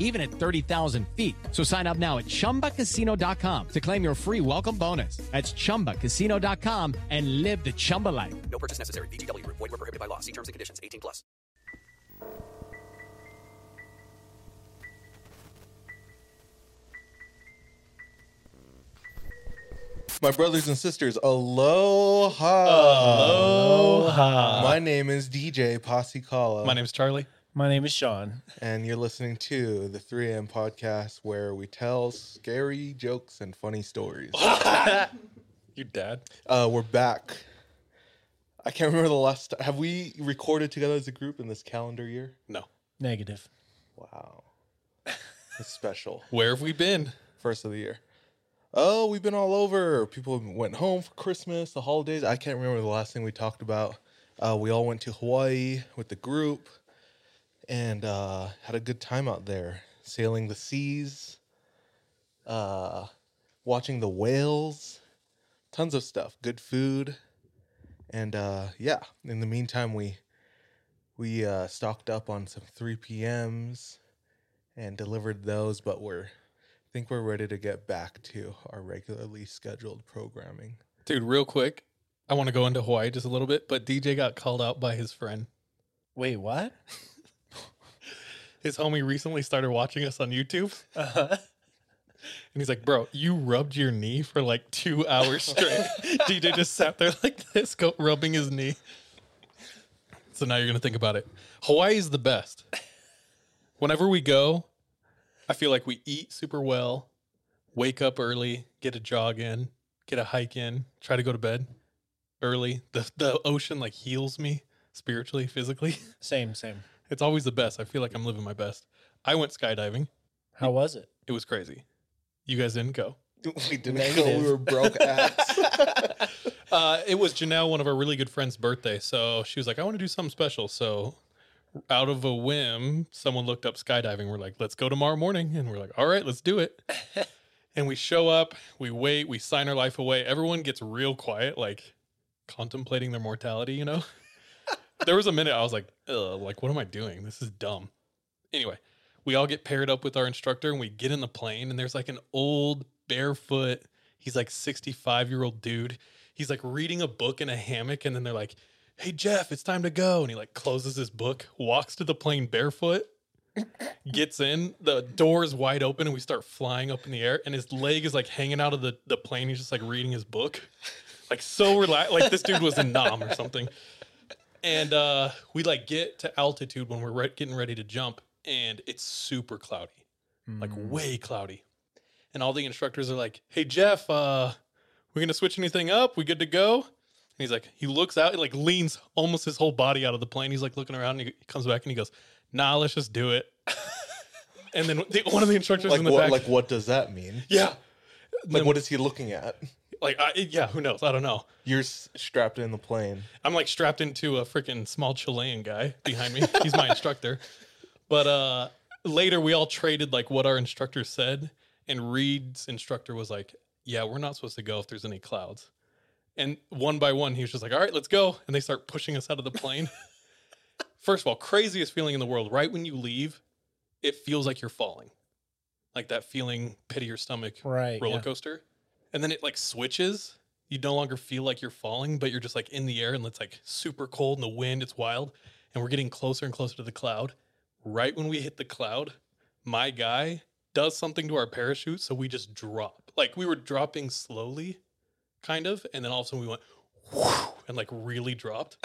even at 30,000 feet. So sign up now at chumbacasino.com to claim your free welcome bonus. That's chumbacasino.com and live the Chumba life. No purchase necessary. VGW Group. Void were prohibited by law. See terms and conditions. 18 plus. My brothers and sisters, aloha. Aloha. My name is DJ Posse Kala. My name's Charlie. My name is Sean. and you're listening to the 3M podcast where we tell scary jokes and funny stories. Your dad. uh, we're back. I can't remember the last time. Have we recorded together as a group in this calendar year? No. Negative. Wow. It's special. Where have we been? First of the year. Oh, we've been all over. People went home for Christmas, the holidays. I can't remember the last thing we talked about. Uh, we all went to Hawaii with the group and uh, had a good time out there, sailing the seas, uh, watching the whales, tons of stuff, good food, and uh, yeah. In the meantime, we we uh, stocked up on some three PMs and delivered those, but we're I think we're ready to get back to our regularly scheduled programming. Dude, real quick. I want to go into Hawaii just a little bit, but DJ got called out by his friend. Wait, what? His homie recently started watching us on YouTube. Uh-huh. And he's like, Bro, you rubbed your knee for like two hours straight. DJ just sat there like this, go, rubbing his knee. So now you're going to think about it. Hawaii is the best. Whenever we go, I feel like we eat super well, wake up early, get a jog in, get a hike in, try to go to bed early. The, the ocean like heals me spiritually, physically. Same, same. It's always the best. I feel like I'm living my best. I went skydiving. How was it? It was crazy. You guys didn't go. We didn't Negative. go. We were broke ass. Uh, it was Janelle, one of our really good friends' birthday. So she was like, I want to do something special. So out of a whim, someone looked up skydiving. We're like, let's go tomorrow morning. And we're like, all right, let's do it. and we show up, we wait, we sign our life away. Everyone gets real quiet, like contemplating their mortality, you know? There was a minute I was like, like, what am I doing? This is dumb. Anyway, we all get paired up with our instructor and we get in the plane and there's like an old barefoot he's like 65 year old dude. He's like reading a book in a hammock and then they're like hey jeff it's time to go. And he like closes his book walks to the plane barefoot gets in the door is wide open and we start flying up in the air and his leg is like hanging out of the, the plane. He's just like reading his book. Like so relaxed like this dude was a nom or something and uh we like get to altitude when we're re- getting ready to jump and it's super cloudy. Like way cloudy. And all the instructors are like hey jeff uh we're gonna switch anything up? We good to go? And he's like he looks out he like leans almost his whole body out of the plane. He's like looking around and he comes back and he goes nah let's just do it. And then the, one of the instructors like in the what? back Like what does that mean? yeah. Like what is he looking at? Like I, yeah who knows i don't know You're s- strapped in the plane. I'm like strapped into a freaking small Chilean guy behind me. He's my instructor. But uh later we all traded like what our instructor said and Reed's instructor was like, "Yeah, we're not supposed to go if there's any clouds." And one by one he was just like, "All right, let's go." And they start pushing us out of the plane. First of all, craziest feeling in the world. Right when you leave, it feels like you're falling. Like that feeling pit of your stomach Right, roller yeah. coaster. And then it like switches. You no longer feel like you're falling, but you're just like in the air and it's like super cold and the wind, it's wild. And we're getting closer and closer to the cloud. Right when we hit the cloud, my guy does something to our parachute. So we just drop. Like we were dropping slowly, kind of. And then all of a sudden we went and like really dropped.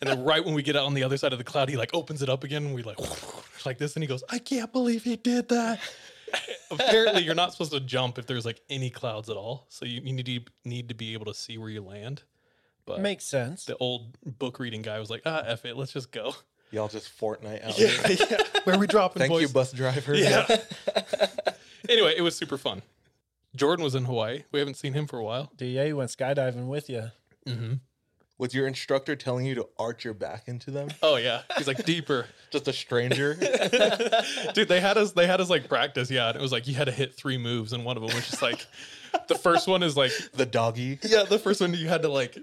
And then right when we get out on the other side of the cloud, he like opens it up again and we like like this and he goes, I can't believe he did that. Apparently you're not supposed to jump if there's like any clouds at all. So you, you need to need to be able to see where you land. But Makes sense. the old book reading guy was like, ah, F it, let's just go. Y'all just Fortnite out here. Yeah, yeah. Where are we dropping, Thank boys? you, bus driver. Yeah. anyway, it was super fun. Jordan was in Hawaii. We haven't seen him for a while. Dude, yeah, he went skydiving with you. Was your instructor telling you to arch your back into them? Oh yeah, he's like deeper, Just a stranger? dude. They had us. They had us like practice. Yeah, and it was like you had to hit three moves, and one of them was just like the first one is like the doggy? yeah, the first one you had to like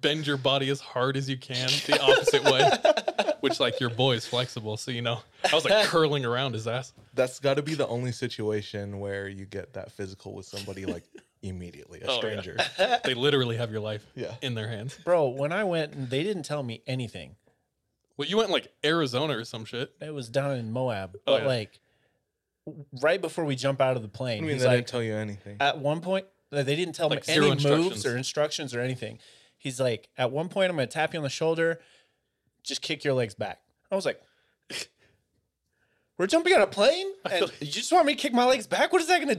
bend your body as hard as you can the opposite way, which like your boy is flexible, so you know I was like curling around his ass. That's got to be the only situation where you get that physical with somebody like immediately, a Oh, yeah. stranger. They literally have your life Yeah. in their hands. Bro, when I went, they didn't tell me anything. Well, you went like Arizona or some shit. It was down in Moab. Oh, But yeah. like right before we jump out of the I plane, mean, he's they like, didn't tell you anything. at one point, they didn't tell Like me zero any moves instructions. or instructions or anything. He's like, at one point, I'm going to tap you on the shoulder, just kick your legs back. I was like, we're jumping out of a plane? And you just want me to kick my legs back? What is that going to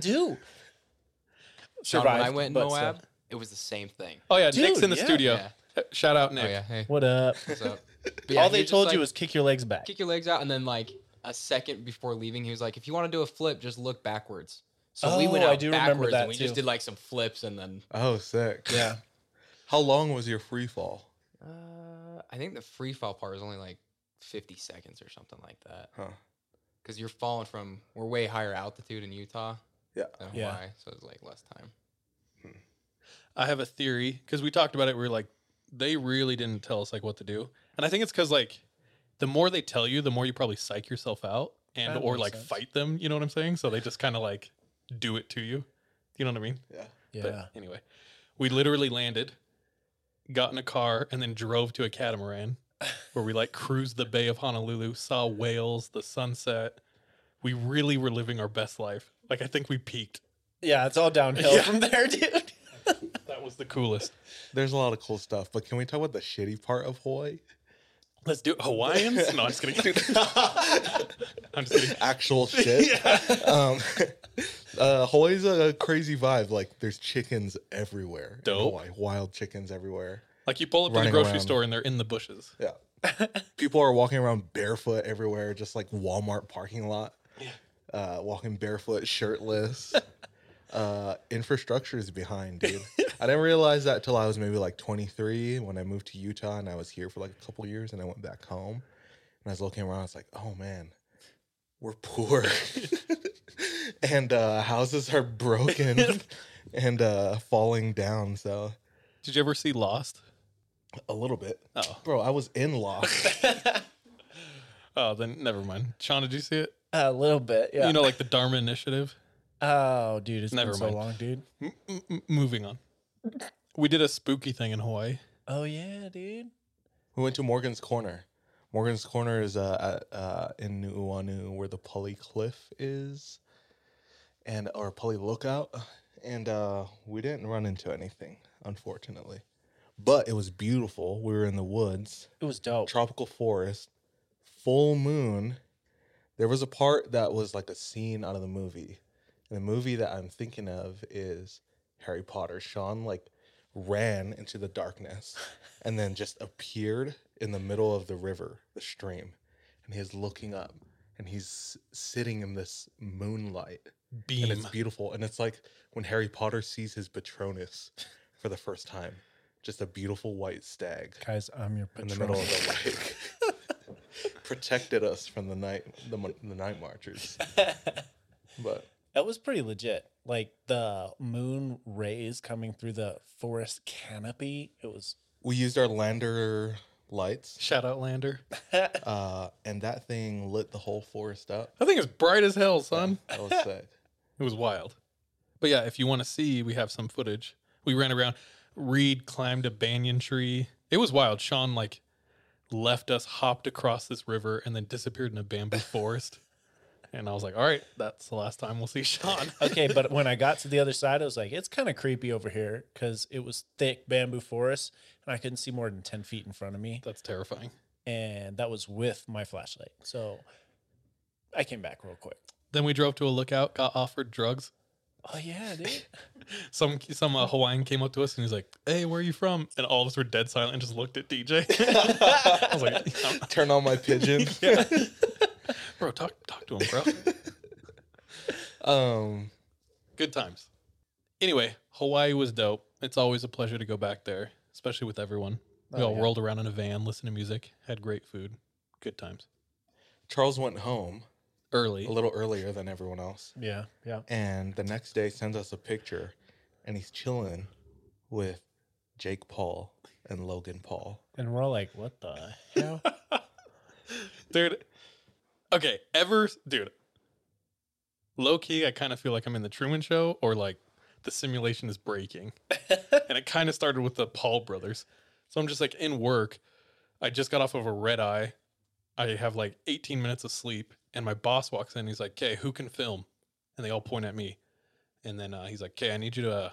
do? Sean, when I went in but Moab, still. it was the same thing. Oh yeah, Dude, Nick's in the yeah. studio. Yeah. Shout out Nick. Oh yeah, hey, What up? what's up? Yeah, All he they just, told like, you was kick your legs back. kick your legs out, and then like a second before leaving, he was like, "If you want to do a flip, just look backwards." So we went Oh, out I do remember backwards, that and we just did like some flips, and then oh, sick. Yeah. How long was your free fall? uh, I think the free fall part was only like 50 seconds or something like that. Huh. Because you're falling from we're way higher altitude in Utah Yeah. than Yeah. Hawaii, so it's like less time. Hmm. I have a theory because we talked about it. We were like, they really didn't tell us like what to do, and I think it's because like the more they tell you, the more you probably psych yourself out and That or makes like sense. fight them. You know what I'm saying? So they just kind of like do it to you. You know what I mean? Yeah. Yeah. But anyway, we literally landed, got in a car, and then drove to a catamaran where we like cruised the Bay of Honolulu, saw whales, the sunset. We really were living our best life. Like I think we peaked. yeah, it's all downhill Yeah. from there, dude. That was the coolest. There's a lot of cool stuff, but can we talk about the shitty part of Hawaii? Let's do it. Hawaiians? No, I'm just kidding. I'm just kidding. Actual shit. um, uh, Hawaii's a crazy vibe. Like, there's chickens everywhere. in Dope. Hawaii. Wild chickens everywhere. Like you pull up to the Running grocery around. store and they're in the bushes. Yeah. People are walking around barefoot everywhere, just like Walmart parking lot. Uh, walking barefoot, shirtless. uh, infrastructure is behind, dude. I didn't realize that till I was maybe like 23 when I moved to Utah and I was here for like a couple years and I went back home and I was looking around. I was like, oh man, we're poor, and uh, houses are broken and uh, falling down. So Did you ever see Lost? a little bit, Oh, bro. I was in Lost. oh, then never mind. Sean, did you see it? A little bit. Yeah. You know, like the Dharma Initiative. oh, dude, it's Never been so mind. long, dude. M- m- moving on. We did a spooky thing in Hawaii. Oh, yeah, dude. We went to Morgan's Corner. Morgan's Corner is uh, at, uh, in Nuuanu, where the Pali Cliff is, and or Pali Lookout, and uh, we didn't run into anything, unfortunately. But it was beautiful. We were in the woods, It was dope. tropical forest, full moon. There was a part that was like a scene out of the movie. And the movie that I'm thinking of is Harry Potter. Sean like ran into the darkness and then just appeared in the middle of the river, the stream. And he's looking up and he's sitting in this moonlight. Beam. And it's beautiful. And it's like when Harry Potter sees his Patronus for the first time. Just a beautiful white stag Guys, I'm your Patronus. in the middle of the lake. Protected us from the night the, the night marchers. But That was pretty legit. Like the moon rays coming through the forest canopy. It was we used our lander lights, Shout out Lander. uh, and that thing lit the whole forest up. I think it's bright as hell, son. That was sick. It was wild. But yeah, if you want to see, we have some footage. We ran around. Reed climbed a banyan tree. It was wild. Sean like left us, hopped across this river, and then disappeared in a bamboo forest. And I was like, all right, that's the last time we'll see Sean. okay, but when I got to the other side, I was like, it's kind of creepy over here because it was thick bamboo forest and I couldn't see more than 10 feet in front of me. That's terrifying. And that was with my flashlight. So I came back real quick. Then we drove to a lookout, got offered drugs. Oh, yeah, dude. Some some uh, Hawaiian came up to us and he's like, "Hey, where are you from?" And all of us were dead silent and just looked at DJ. I was like, "Um, Turn on my pidgin. "Bro, talk talk to him, bro." Um, Good times. anyway, Hawaii was dope. It's always a pleasure to go back there, especially with everyone. We Oh, all yeah. rolled around in a van, listened to music, had great food, good times. Charles went home Early. a little earlier than everyone else, Yeah, yeah. and the next day sends us a picture, and he's chilling with Jake Paul and Logan Paul. And we're all like, what the hell? dude. Okay, ever, dude. Low key, I kind of feel like I'm in the Truman Show, or like the simulation is breaking, and it kind of started with the Paul brothers. So I'm just like in work. I just got off of a red eye. I have like 18 minutes of sleep, and my boss walks in. He's like, "Okay, who can film?" And they all point at me, and then uh, he's like, "Okay, I need you to uh,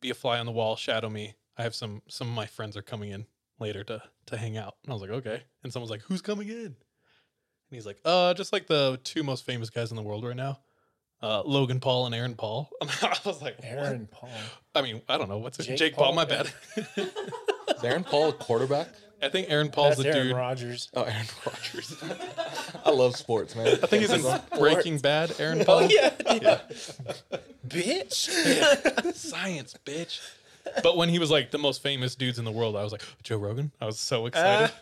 be a fly on the wall, shadow me. I have some some of my friends are coming in later to to hang out." And I was like, "Okay." And someone's like, "Who's coming in?" And he's like, "Uh, just like the two most famous guys in the world right now, uh, Logan Paul and Aaron Paul." I was like, "What?" Aaron Paul. I mean, I don't know what's it. Jake Jake, Paul. Paul? My bad. Is Aaron Paul a quarterback? I think Aaron Paul's That's the Aaron dude. Rodgers. Oh, Aaron Rodgers. I love sports, man. I think he's in Breaking Bad. Aaron Paul. Oh, yeah. Bitch. Science, bitch. But when he was like the most famous dudes in the world, I was like, Joe Rogan. I was so excited.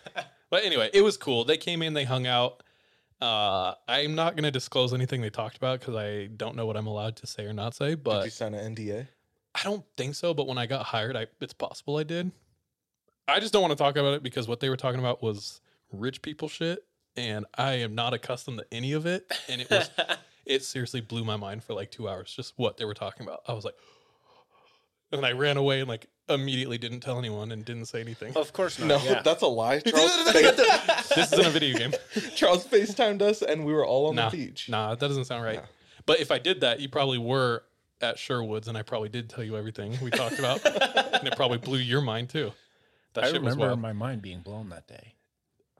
but anyway, it was cool. They came in, they hung out. Uh, I'm not going to disclose anything they talked about because I don't know what I'm allowed to say or not say. But Did you But sign an NDA? I don't think so. But when I got hired, I, it's possible I did. I just don't want to talk about it because what they were talking about was rich people shit, and I am not accustomed to any of it. And it was, it seriously blew my mind for like two hours. Just what they were talking about. I was like, and I ran away and like immediately didn't tell anyone and didn't say anything. Of course not. No, yeah. that's a lie. Charles, this isn't a video game. Charles FaceTimed us, and we were all on Nah, the beach. nah, that doesn't sound right. No. But if I did that, you probably were at Sherwood's, and I probably did tell you everything we talked about, and it probably blew your mind too. That I shit was remember wild. my mind being blown that day.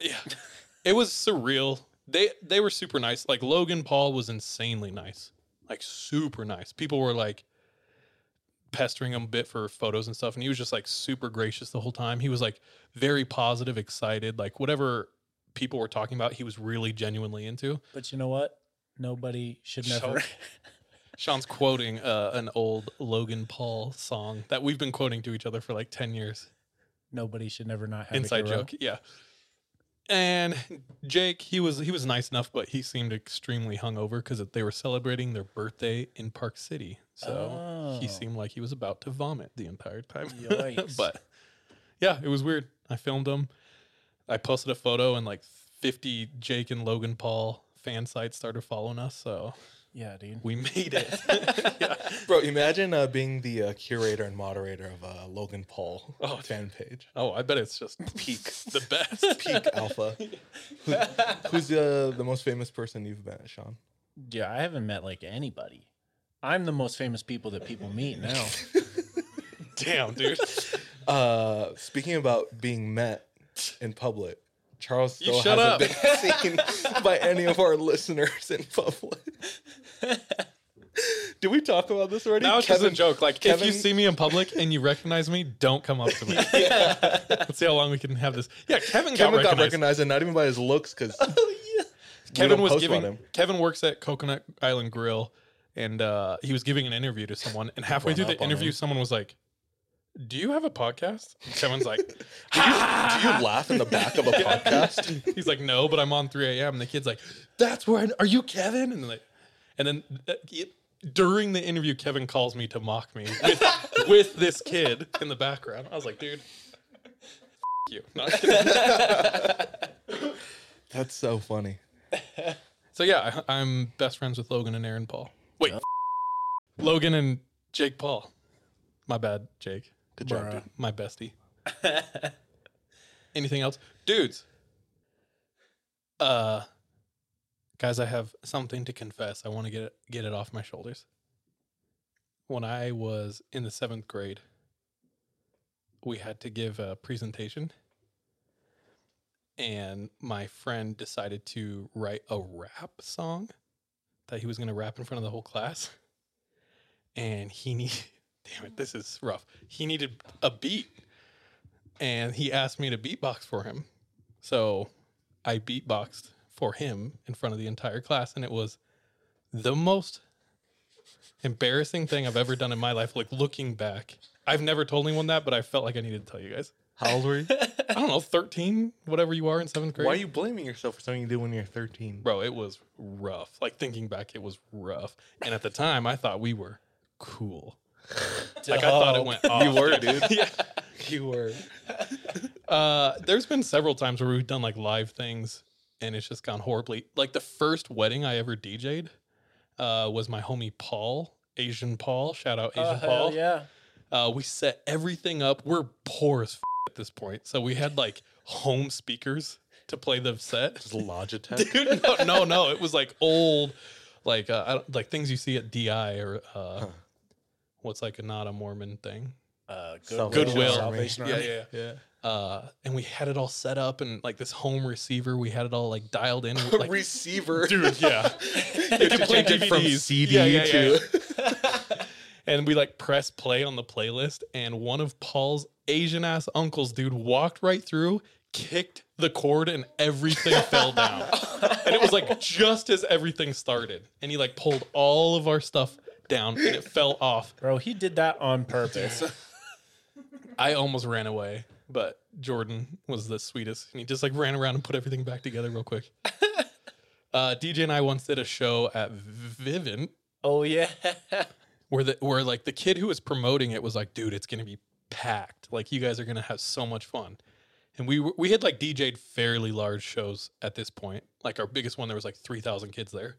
Yeah, it was surreal. They they were super nice. Like Logan Paul was insanely nice, like super nice. People were like pestering him a bit for photos and stuff, and he was just like super gracious the whole time. He was like very positive, excited, like whatever people were talking about, he was really genuinely into. But you know what? Nobody should never. So- Sean's quoting uh, an old Logan Paul song that we've been quoting to each other for like ten years. Nobody should never not have Inside joke, yeah. And Jake, he was he was nice enough, but he seemed extremely hungover because they were celebrating their birthday in Park City. So he Oh. seemed like he was about to vomit the entire time. Yikes. but yeah, it was weird. I filmed him. I posted a photo, and like fifty Jake and Logan Paul fan sites started following us. So Yeah, dude. we made it. yeah. Bro, imagine uh, being the uh, curator and moderator of uh, Logan Paul Oh, fan page. Oh, I bet it's just peak the best. Peak Alpha. Who, who's uh, the most famous person you've met, Sean? Yeah, I haven't met like anybody. I'm the most famous people that people meet now. Damn, dude. Uh, speaking about being met in public, Charles You still shut hasn't been seen by any of our listeners in public. Did we talk about this already? Now it's just a joke. Like, if you see me in public and you recognize me, don't come up to me. Let's see how long we can have this. Yeah, Kevin, Kevin got got recognized. recognized, and not even by his looks, because Kevin was giving. him. Kevin works at Coconut Island Grill, and uh, he was giving an interview to someone. And halfway Run through the interview, someone was like, "Do you have a podcast?" And Kevin's like, do you laugh in the back of a podcast? He's like, no, but I'm on 3 a.m. And the kid's like, that's where, I, are you Kevin? And like, and then uh, he- during the interview, Kevin calls me to mock me with, with this kid in the background. I was like, dude, you. That's so funny. so yeah, I, I'm best friends with Logan and Aaron Paul. Wait, Logan and Jake Paul. My bad, Jake. Good job, Bruh. dude. My bestie. Anything else? Dudes. Uh guys, I have something to confess. I want to get it get it off my shoulders. When I was in the 7th grade, we had to give a presentation. And my friend decided to write a rap song that he was going to rap in front of the whole class. And he need damn it, this is rough. He needed a beat. And he asked me to beatbox for him. So I beatboxed for him in front of the entire class. And it was the most embarrassing thing I've ever done in my life. Like looking back, I've never told anyone that, but I felt like I needed to tell you guys. How old were you? I don't know, thirteen, whatever you are in seventh grade. Why are you blaming yourself for something you did when you're 13? Bro, it was rough. Like thinking back, it was rough. And at the time, I thought we were cool. Like I thought it went off. You were, dude. yeah. You were. Uh, there's been several times where we've done like live things and it's just gone horribly. Like the first wedding I ever DJ'd uh, was my homie Paul, Asian Paul. Shout out Asian Oh, Paul. yeah. Uh, we set everything up. We're poor as f- at this point, so we had like home speakers to play the set. Just Logitech. Dude, no, no, no. It was like old, like uh, I don't, like things you see at DI or uh, what's like a not a Mormon thing. Uh, Salvation Goodwill. Salvation Yeah, Army. yeah, yeah. Uh, and we had it all set up and like this home receiver. We had it all like dialed in. Like, Receiver. dude, yeah. it could play change it from CD Yeah, yeah, to- yeah. and we like press play on the playlist, and one of Paul's Asian ass uncles, dude, walked right through, kicked the cord, and everything fell down. And it was like just as everything started, and he like pulled all of our stuff down, and it fell off. Bro, he did that on purpose. I almost ran away, but Jordan was the sweetest, and he just like ran around and put everything back together real quick. uh, DJ and I once did a show at Vivint oh yeah. where the where like the kid who was promoting it was like, dude, it's gonna be packed. Like you guys are gonna have so much fun. And we were- we had like DJ'd fairly large shows at this point. Like our biggest one, there was like three thousand kids there,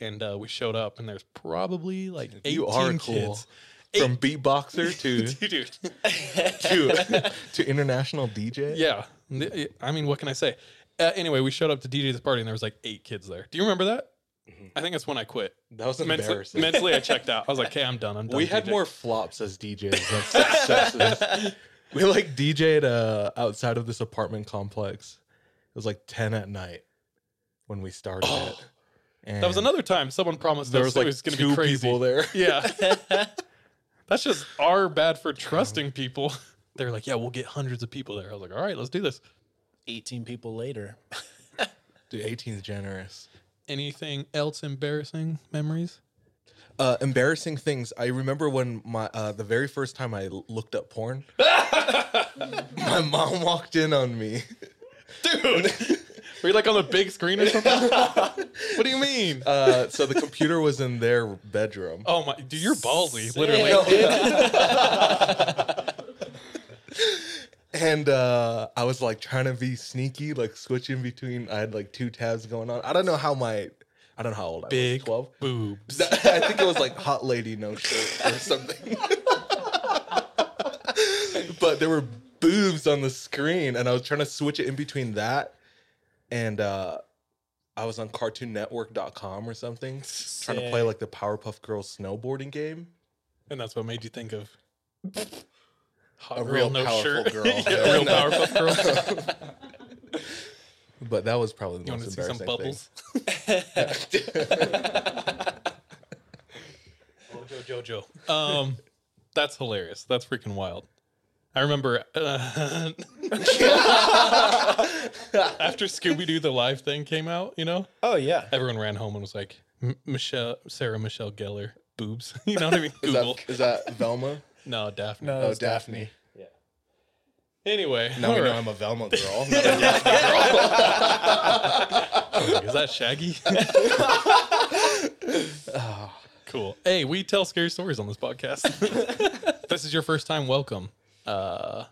and uh, we showed up, and there's probably like eighteen You are cool. kids. From beatboxer to Dude, to to international DJ. yeah. I mean, what can I say? Uh, anyway, we showed up to DJ this party, and there was like eight kids there. Do you remember that? I think that's when I quit. That was Mentally, embarrassing. mentally, I checked out. I was like, "Okay, I'm done. I'm done." we had DJing." more flops as DJs than successes. we like DJ'd uh, outside of this apartment complex. It was like ten at night when we started it. And That was another time someone promised There us was it like was going to two be crazy. people there. Yeah. That's just our bad for trusting people. They're like, yeah, we'll get hundreds of people there. I was like, all right, let's do this. 18 people later. Dude, 18 is generous. Anything else embarrassing memories? Uh, embarrassing things. I remember when my uh, the very first time I l- looked up porn. my mom walked in on me. Dude. Were you like on the big screen or something? what do you mean? Uh, so the computer was in their bedroom. oh my, dude, you're ballsy, literally. And uh, I was like trying to be sneaky, like switching between. I had like two tabs going on. I don't know how my, I don't know how old I Big was. Twelve. boobs. I think it was like hot lady no shirt or something. but there were boobs on the screen, and I was trying to switch it in between that and uh, I was on CartoonNetwork.com or something, trying to play like the Powerpuff Girls snowboarding game. And that's what made you think of hot A real no powerful shirt. girl. yeah, real Powerpuff girl. But that was probably the You want most to see some embarrassing bubbles? Jojo, Jojo. Um, that's hilarious. That's freaking wild. I remember uh, after Scooby Doo the live thing came out. You know, Oh yeah. everyone ran home and was like, "M- Michelle, Sarah Michelle Gellar, boobs. you know what I mean? Is Google. that, is that Velma? no, Daphne. No, Oh, it's Daphne. Anyway, Now we all know right. I'm a Velma girl. I was like, is that Shaggy? cool. Hey, we tell scary stories on this podcast. If this is your first time. Welcome. Uh,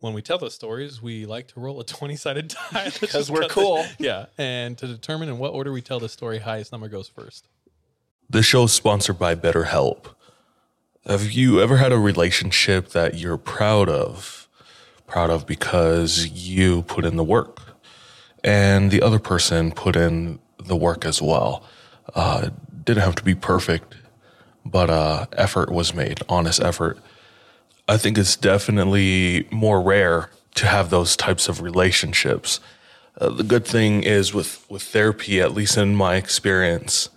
when we tell those stories, we like to roll a 20 sided die. Because we're cool. the- yeah. And to determine in what order we tell the story, highest number goes first. This show is sponsored by BetterHelp. Have you ever had a relationship that you're proud of? Proud of because you put in the work and the other person put in the work as well. Uh, didn't have to be perfect, but uh, effort was made, honest effort. I think it's definitely more rare to have those types of relationships. Uh, the good thing is with, with therapy, at least in my experience,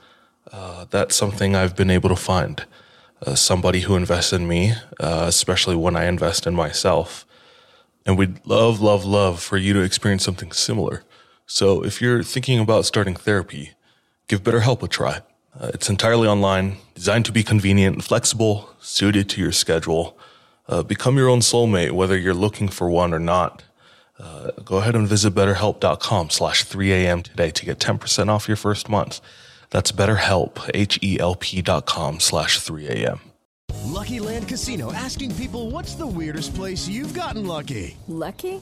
uh, that's something I've been able to find. Uh, somebody who invests in me, uh, especially when I invest in myself. And we'd love, love, love for you to experience something similar. So if you're thinking about starting therapy, give BetterHelp a try. Uh, it's entirely online, designed to be convenient and flexible, suited to your schedule. Uh, become your own soulmate, whether you're looking for one or not. Uh, go ahead and visit betterhelp.com slash 3am today to get 10% off your first month. That's betterhelp, H-E-L-P dot com slash 3am. Lucky Land Casino asking people what's the weirdest place you've gotten lucky? Lucky?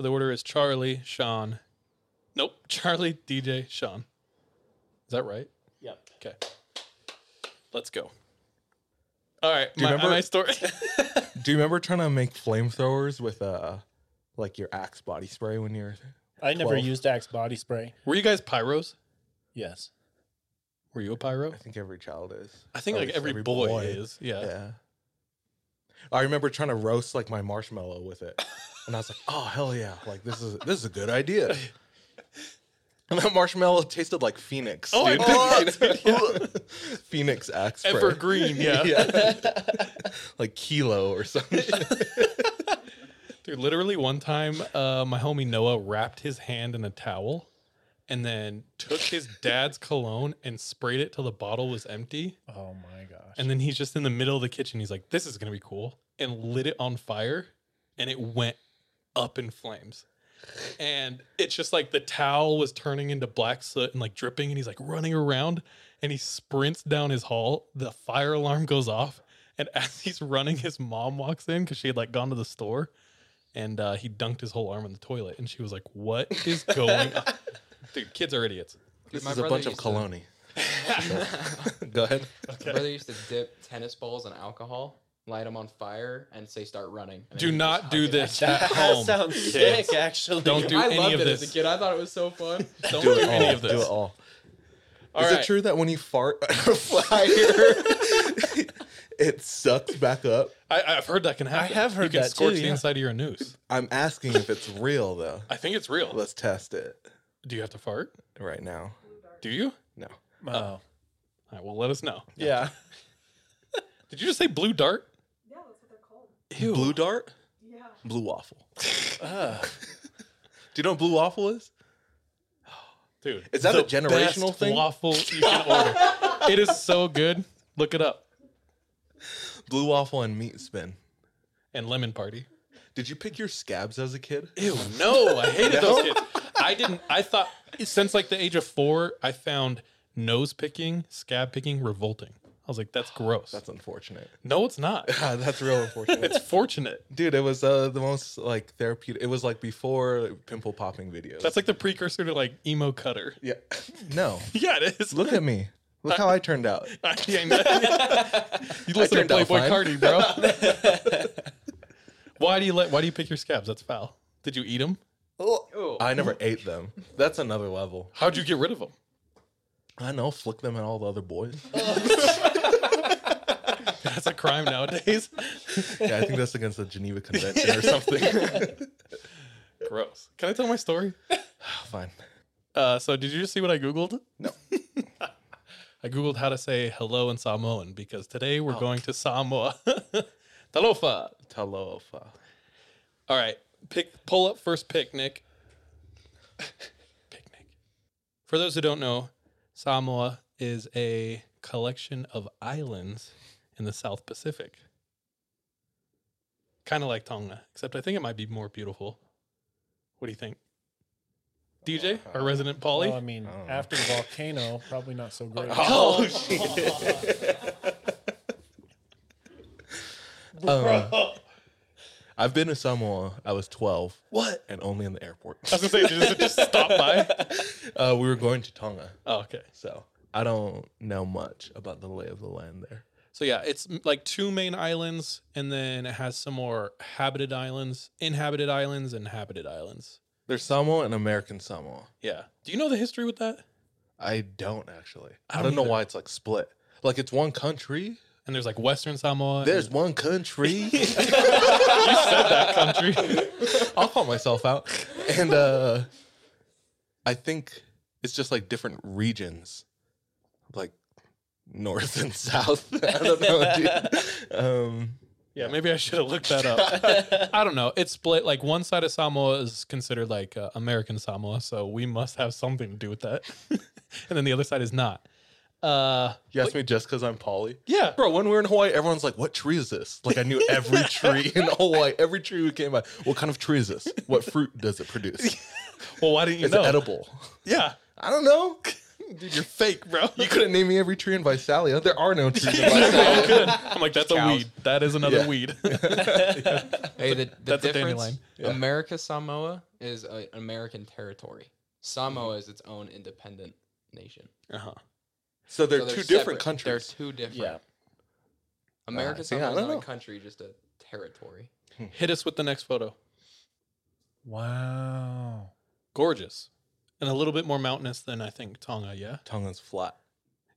So the order is Charlie, Sean. Nope, Charlie, DJ, Sean. Is that right? Yep. Okay. Let's go. All right, Do you my, remember- my story. Do you remember trying to make flamethrowers with uh like your Axe body spray when you're I never used Axe body spray. Were you guys pyros? Yes. Were you a pyro? I think every child is. I think Or like at every, least boy, is. Yeah. Yeah. I remember trying to roast like my marshmallow with it. And I was like, oh hell yeah. Like this is this is a good idea. And that marshmallow tasted like Phoenix. Oh, dude. bet you Phoenix axe spray. Evergreen, yeah. like kilo or something. Dude, literally one time, uh, my homie Noah wrapped his hand in a towel and then took his dad's cologne and sprayed it till the bottle was empty. Oh my gosh. And then he's just in the middle of the kitchen. He's like, "This is gonna be cool," and lit it on fire, and it went up in flames. And it's just like the towel was turning into black soot and like dripping, and he's like running around, and he sprints down his hall. The fire alarm goes off, and as he's running, his mom walks in because she had like gone to the store, and uh, he dunked his whole arm in the toilet, and she was like, "What is going on?" Dude, kids are idiots. This my is a brother bunch of used to- cologne. Go ahead. My brother used to dip tennis balls in alcohol, light them on fire, and say start running. And Do he'd not just do it. this that, at that home. sounds kids. sick, actually. Don't do I any loved of it this. as a kid. I thought it was so fun. Don't Do do, any of this. Do it all. All is right. it true that when you fart on a fire, it sucks back up? I, I've heard that can happen. I have heard you can that scorch too, the yeah. inside of your noose. I'm asking if it's real though. I think it's real. Let's test it Do you have to fart? right now. Do you? No. Oh. All right. Well, let us know. Yeah. Did you just say blue dart? Yeah, that's what they're called. Ew. Blue dart? Yeah. Blue waffle. Do you know what blue waffle is? Dude, Is that the a generational best thing? Waffle you can order. it is so good. Look it up. Blue waffle and meat spin. And lemon party. Did you pick your scabs as a kid? Ew, no, I hated those kids. I didn't. I thought since like the age of four, I found nose picking, scab picking revolting. I was like, that's gross. That's unfortunate. no, it's not. That's real unfortunate. It's fortunate. Dude, it was uh, the most like therapeutic. It was like before pimple popping videos. That's like the precursor to like emo cutter. yeah. No, Yeah, it is. look at me. Look how I turned out. I you listen to Playboi. Carti, bro. why do you let? Why do you pick your scabs? That's foul. Did you eat them? I never ate them. That's another level. How'd you get rid of them? I know, flick them at all the other boys. That's a crime nowadays. Yeah, I think that's against the Geneva Convention or something. Gross. Can I tell my story? Fine. Uh, so did you just see what I googled? No. I googled how to say hello in Samoan because today Oh. we're going to Samoa. Talofa. Talofa. All right, pick. Pull up first pick, Nick. Picnic. For those who don't know, Samoa is a collection of islands in the South Pacific. Kind of like Tonga, except I think it might be more beautiful. What do you think? DJ, our resident Polly? Well, I mean, after the volcano, probably not so great. Oh, shit. Um, I've been to Samoa. I was 12. What? And only in the airport. I was gonna say, did it just stop by? Uh, we were going to Tonga. Oh, okay. So I don't know much about the lay of the land there. So yeah, it's m- like two main islands, and then it has some more habited islands, inhabited islands, and habited islands. There's Samoa and American Samoa. Yeah. Do you know the history with that? I don't actually. I I don't don't, know either. why it's like split. Like it's one country. And there's like Western Samoa. There's and- one country. you said that country. I'll call myself out. And uh I think it's just like different regions. Like north and south. I don't know, dude. Um Yeah, maybe I should have looked that up. I don't know. It's split. Like one side of Samoa is considered like uh, American Samoa, so we must have something to do with that. and then the other side is not. Uh, you asked me just because I'm Polly? Yeah. Bro, when we were in Hawaii, everyone's like, what tree is this? Like I knew every tree in Hawaii. Every tree we came by. What kind of tree is this? What fruit does it produce? well, why didn't you Is know? it edible? Yeah. I don't know. Dude, you're fake, bro. You couldn't name me every tree in Visalia. There are no trees in Visalia. I'm like, that's a weed. That is another Yeah. weed. Hey, the, the That's difference. dandelion. Yeah. America Samoa is an American territory. Samoa is its own independent nation. Uh-huh. So they're So two they're different separate. countries. They're two different. Yeah. America Uh, see, I Samoa is don't not know. a country, just a territory. Hit us with the next photo. Wow. Gorgeous. And a little bit more mountainous than I think Tonga, yeah? Tonga's flat.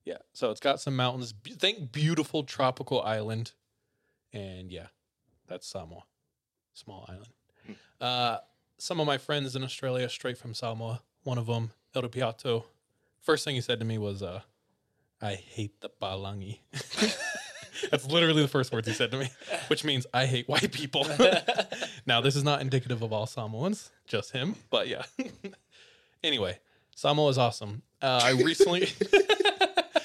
Yeah. So it's got some mountains. Be- think beautiful tropical island. And yeah, that's Samoa. Small island. Uh, some of my friends in Australia, straight from Samoa, one of them, El Piato, first thing he said to me was, uh, I hate the Balangi. That's literally the first words he said to me, which means I hate white people. now, this is not indicative of all Samoans, just him, but yeah. anyway, Samoa is awesome. Uh, I recently,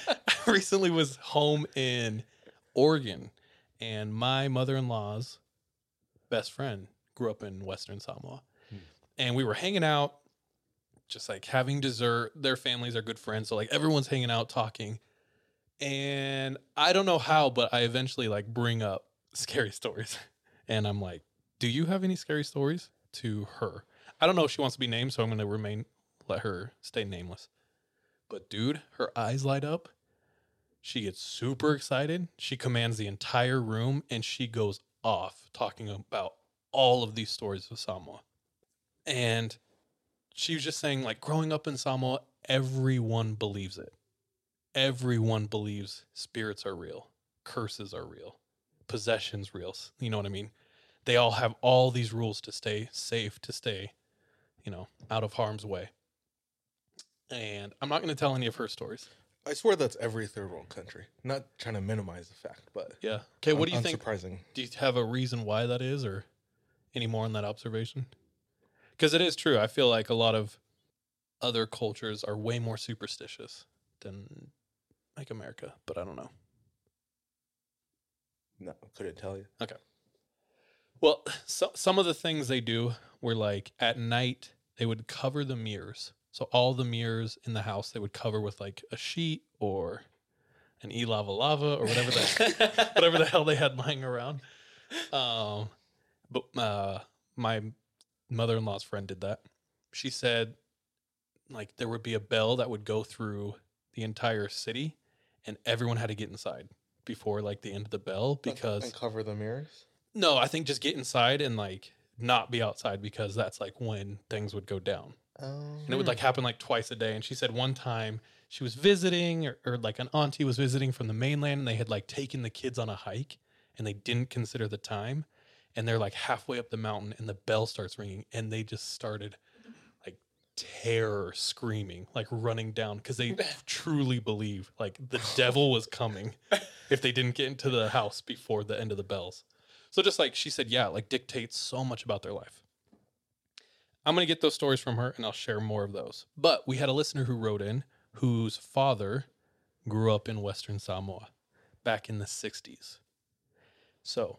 I recently was home in Oregon, and my mother-in-law's best friend grew up in Western Samoa, and we were hanging out, just like having dessert. Their families are good friends, so like everyone's hanging out talking. And I don't know how, but I eventually like bring up scary stories. And I'm like, "Do you have any scary stories?" to her. I don't know if she wants to be named, so I'm going to remain let her stay nameless. But dude, her eyes light up. She gets super excited. She commands the entire room and she goes off talking about all of these stories of Samoa. And she was just saying, like, growing up in Samoa, everyone believes it. Everyone believes spirits are real, curses are real, possessions real. You know what I mean? They all have all these rules to stay safe, to stay, you know, out of harm's way. And I'm not going to tell any of her stories. I swear that's every third world country. Not trying to minimize the fact, but Yeah. Okay. What do you think? Unsurprising. Do you have a reason why that is, or any more on that observation? Because it is true. I feel like a lot of other cultures are way more superstitious than like America, but I don't know. No, couldn't tell you. Okay. Well, so, some of the things they do were like at night they would cover the mirrors. So all the mirrors in the house they would cover with like a sheet or an e lava lava or whatever the whatever the hell they had lying around. Um, but uh, my mother in law's friend did that. She said like there would be a bell that would go through the entire city, and everyone had to get inside before like the end of the bell because and cover the mirrors. no, I think just get inside and like not be outside because that's like when things would go down. Oh. And it would like oh. happen like twice a day. And she said one time she was visiting or, or like an auntie was visiting from the mainland and they had like taken the kids on a hike and they didn't consider the time. And they're like halfway up the mountain and the bell starts ringing and they just started terror screaming, like running down because they mm. truly believe like the devil was coming if they didn't get into the house before the end of the bells. So just like she said, yeah, like dictates so much about their life. I'm going to get those stories from her and I'll share more of those. But we had a listener who wrote in whose father grew up in Western Samoa back in the 60s. So,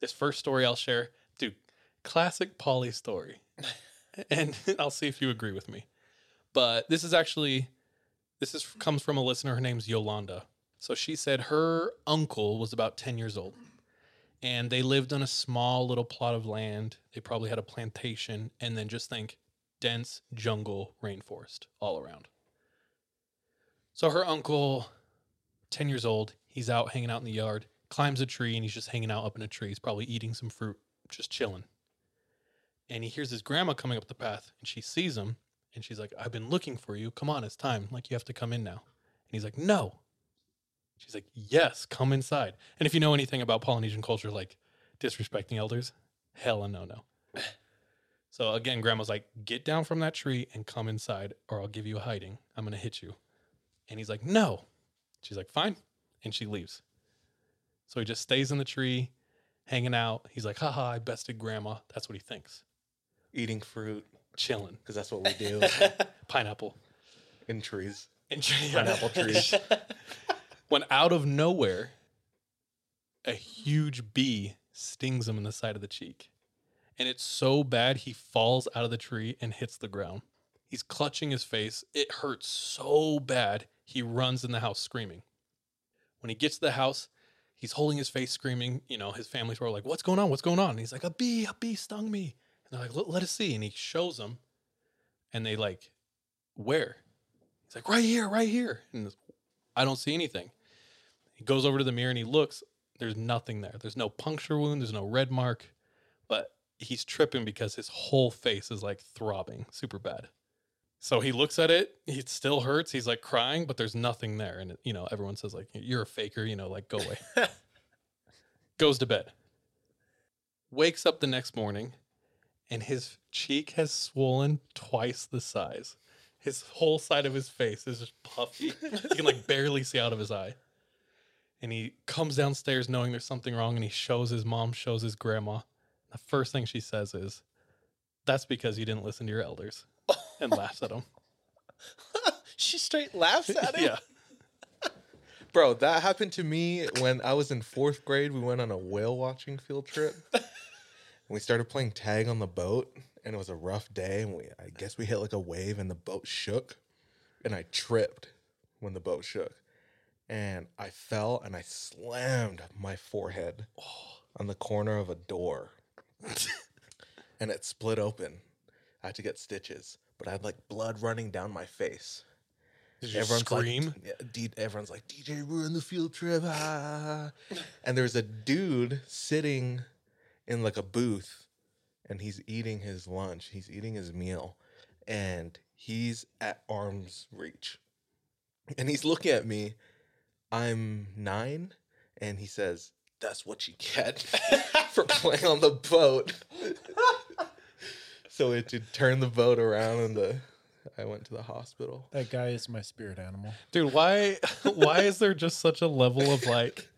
this first story I'll share, dude, classic Polly story. and I'll see if you agree with me. But this is actually this is comes from a listener her name's Yolanda. So she said her uncle was about 10 years old and they lived on a small little plot of land. They probably had a plantation, and then just think dense jungle rainforest all around. So her uncle, 10 years old, he's out hanging out in the yard, climbs a tree, and he's just hanging out up in a tree. He's probably eating some fruit, just chilling. And he hears his grandma coming up the path, and she sees him, And she's like, I've been looking for you. Come on, it's time. Like, you have to come in now. And he's like, No. She's like, Yes, come inside. And if you know anything about Polynesian culture, like disrespecting elders, hella no no. So again, grandma's like, Get down from that tree and come inside, or I'll give you a hiding. I'm going to hit you. And he's like, No. She's like, Fine. And she leaves. So he just stays in the tree, hanging out. He's like, Haha, I bested grandma. That's what he thinks. Eating fruit Chilling. because that's what we do Pineapple. in trees. in And Pineapple trees. when out of nowhere, a huge bee stings him in the side of the cheek. And it's so bad he falls out of the tree and hits the ground. He's clutching his face. It hurts so bad, he runs in the house screaming. When he gets to the house, he's holding his face screaming. You know, his family's were like, What's going on? What's going on? And he's like, A bee, a bee stung me. And they're like, Let, let us see. And he shows them. And they like, Where? He's like, Right here, right here. And I don't see anything. He goes over to the mirror and he looks. There's nothing there. There's no puncture wound. There's no red mark. But he's tripping because his whole face is like throbbing super bad. So he looks at it. It still hurts. He's like crying, but there's nothing there. And, you know, everyone says, like, you're a faker, you know, like, go away. Goes to bed. Wakes up the next morning and his cheek has swollen twice the size. His whole side of his face is just puffy. you can like barely see out of his eye. And he comes downstairs knowing there's something wrong and he shows his mom, shows his grandma. The first thing she says is, That's because you didn't listen to your elders and laughs at him. she straight laughs at him. Yeah. Bro, that happened to me when I was in fourth grade. We went on a whale watching field trip. And we started playing tag on the boat, and it was a rough day. And we, I guess we hit like a wave, and the boat shook. And I tripped when the boat shook. And I fell and I slammed my forehead on the corner of a door. and it split open. I had to get stitches, but I had like blood running down my face. Did you Everyone's scream? Like, yeah, D- everyone's like, DJ ruined the field trip. Ah. ah, ah, ah. and there's a dude sitting in like a booth and he's eating his lunch. He's eating his meal and he's at arm's reach. And he's looking at me. I'm nine. And he says, That's what you get for playing on the boat. so it to turn the boat around and the I went to the hospital. That guy is my spirit animal. Dude, why why is there just such a level of like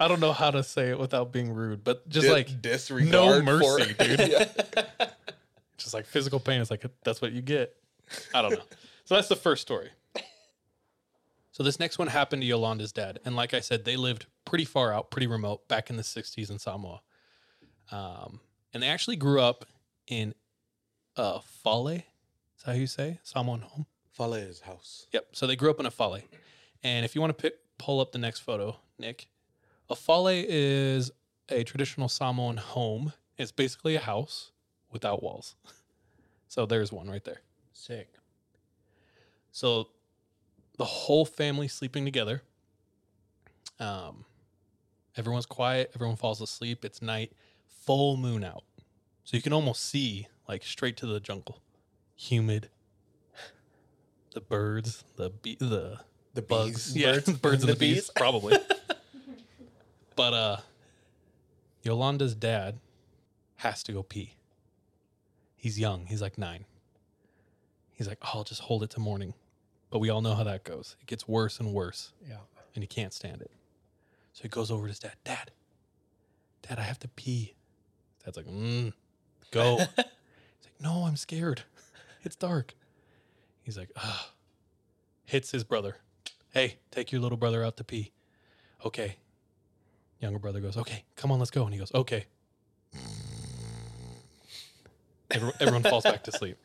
I don't know how to say it without being rude, but just Di- like disregard no for- mercy, dude. Yeah. just like physical pain is like that's what you get. I don't know. So that's the first story. So this next one happened to Yolanda's dad, and like I said, they lived pretty far out, pretty remote, back in the '60s in Samoa. Um, and they actually grew up in uh, Fale. Is that how you say Samoan home? Fale's house. Yep. So they grew up in a fale. And if you want to pick, pull up the next photo, Nick, a fale is a traditional Samoan home. It's basically a house without walls. So there's one right there. Sick. So the whole family sleeping together. Um, everyone's quiet. Everyone falls asleep. It's night. Full moon out, so you can almost see like straight to the jungle. Humid. The birds, the bee, the The bugs, bees. yeah, Birds birds, and and the, the bees, bees. probably. but uh, Yolanda's dad has to go pee. He's young. He's like nine. He's like, oh, I'll just hold it to morning. But we all know how that goes. It gets worse and worse, Yeah. and he can't stand it. So he goes over to his dad. Dad, Dad, I have to pee. Dad's like, mm, go. He's like, no, I'm scared. It's dark. He's like, ah. Hits his brother. Hey, take your little brother out to pee. Okay. Younger brother goes, okay, come on, let's go. And he goes, okay. Everyone, everyone falls back to sleep.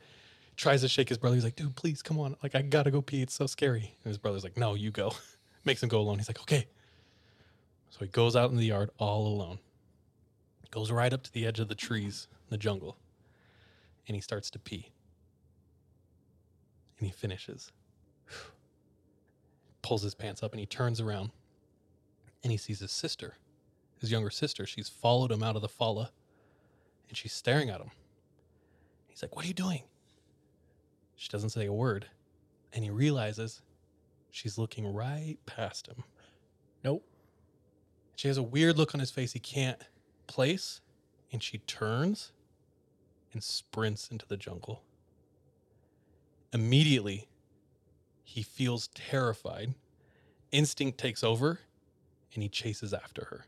Tries to shake his brother. He's like, dude, please come on. Like, I gotta go pee. It's so scary. And his brother's like, no, you go. Makes him go alone. He's like, okay. So he goes out in the yard all alone. Goes right up to the edge of the trees in the jungle. And he starts to pee. And he finishes. Pulls his pants up and he turns around and he sees his sister, his younger sister. She's followed him out of the fale and she's staring at him. He's like, What are you doing? She doesn't say a word. And he realizes she's looking right past him. Nope. She has a weird look on his face he can't place. And she turns and sprints into the jungle. Immediately, he feels terrified. Instinct takes over and he chases after her.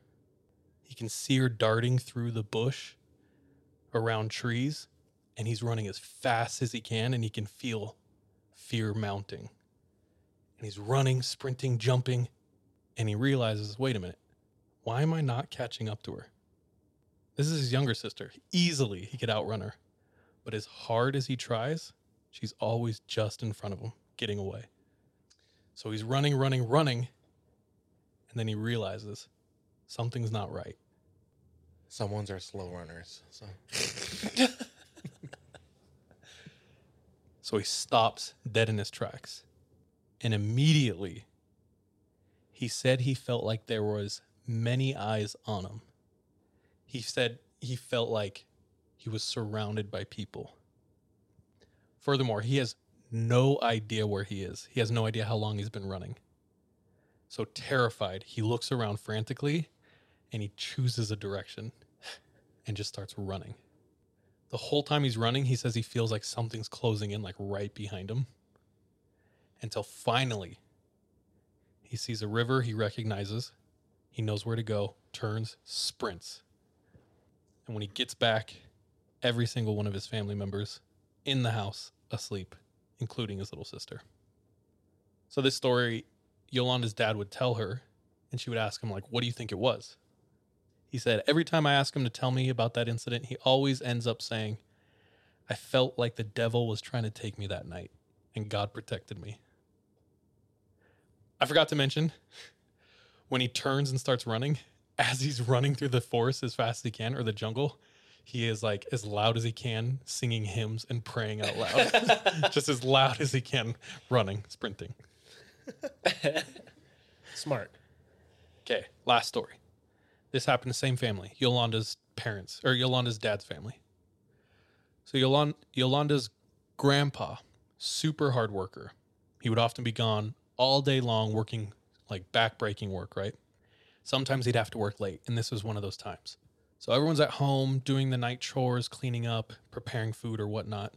He can see her darting through the bush around trees and he's running as fast as he can and he can feel fear mounting. And he's running, sprinting, jumping, and he realizes wait a minute, why am I not catching up to her? This is his younger sister. Easily he could outrun her. But as hard as he tries, she's always just in front of him, getting away. So he's running, running, running, and then he realizes something's not right. Some ones are slow runners. So So he stops dead in his tracks. And immediately he said he felt like there was many eyes on him. He said he felt like he was surrounded by people. Furthermore, he has no idea where he is. He has no idea how long he's been running. So terrified, he looks around frantically and he chooses a direction and just starts running. The whole time he's running, he says he feels like something's closing in, like right behind him. Until finally, he sees a river he recognizes. He knows where to go, turns, sprints. And when he gets back, every single one of his family members in the house asleep, including his little sister. So, this story, Yolanda's dad would tell her, and she would ask him, like, what do you think it was? He said, every time I ask him to tell me about that incident, he always ends up saying, I felt like the devil was trying to take me that night, and God protected me. I forgot to mention, when he turns and starts running, as he's running through the forest as fast as he can, or the jungle, he is like as loud as he can, singing hymns and praying out loud, just as loud as he can, running, sprinting. Smart. Okay, last story. This happened to the same family, Yolanda's parents or Yolanda's dad's family. So Yolan- Yolanda's grandpa, super hard worker. He would often be gone all day long working like back-breaking work, right? Sometimes he'd have to work late, and this was one of those times. So everyone's at home doing the night chores, cleaning up, preparing food or whatnot.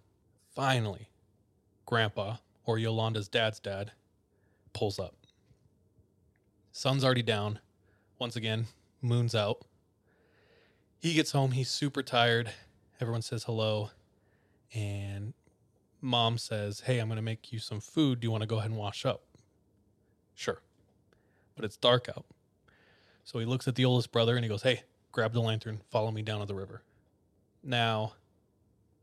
Finally, grandpa or Yolanda's dad's dad pulls up. Sun's already down. Once again, moon's out. He gets home, he's super tired. Everyone says hello. And mom says, Hey, I'm going to make you some food. Do you want to go ahead and wash up? Sure. But it's dark out. So he looks at the oldest brother and he goes, Hey, grab the lantern, follow me down to the river. Now,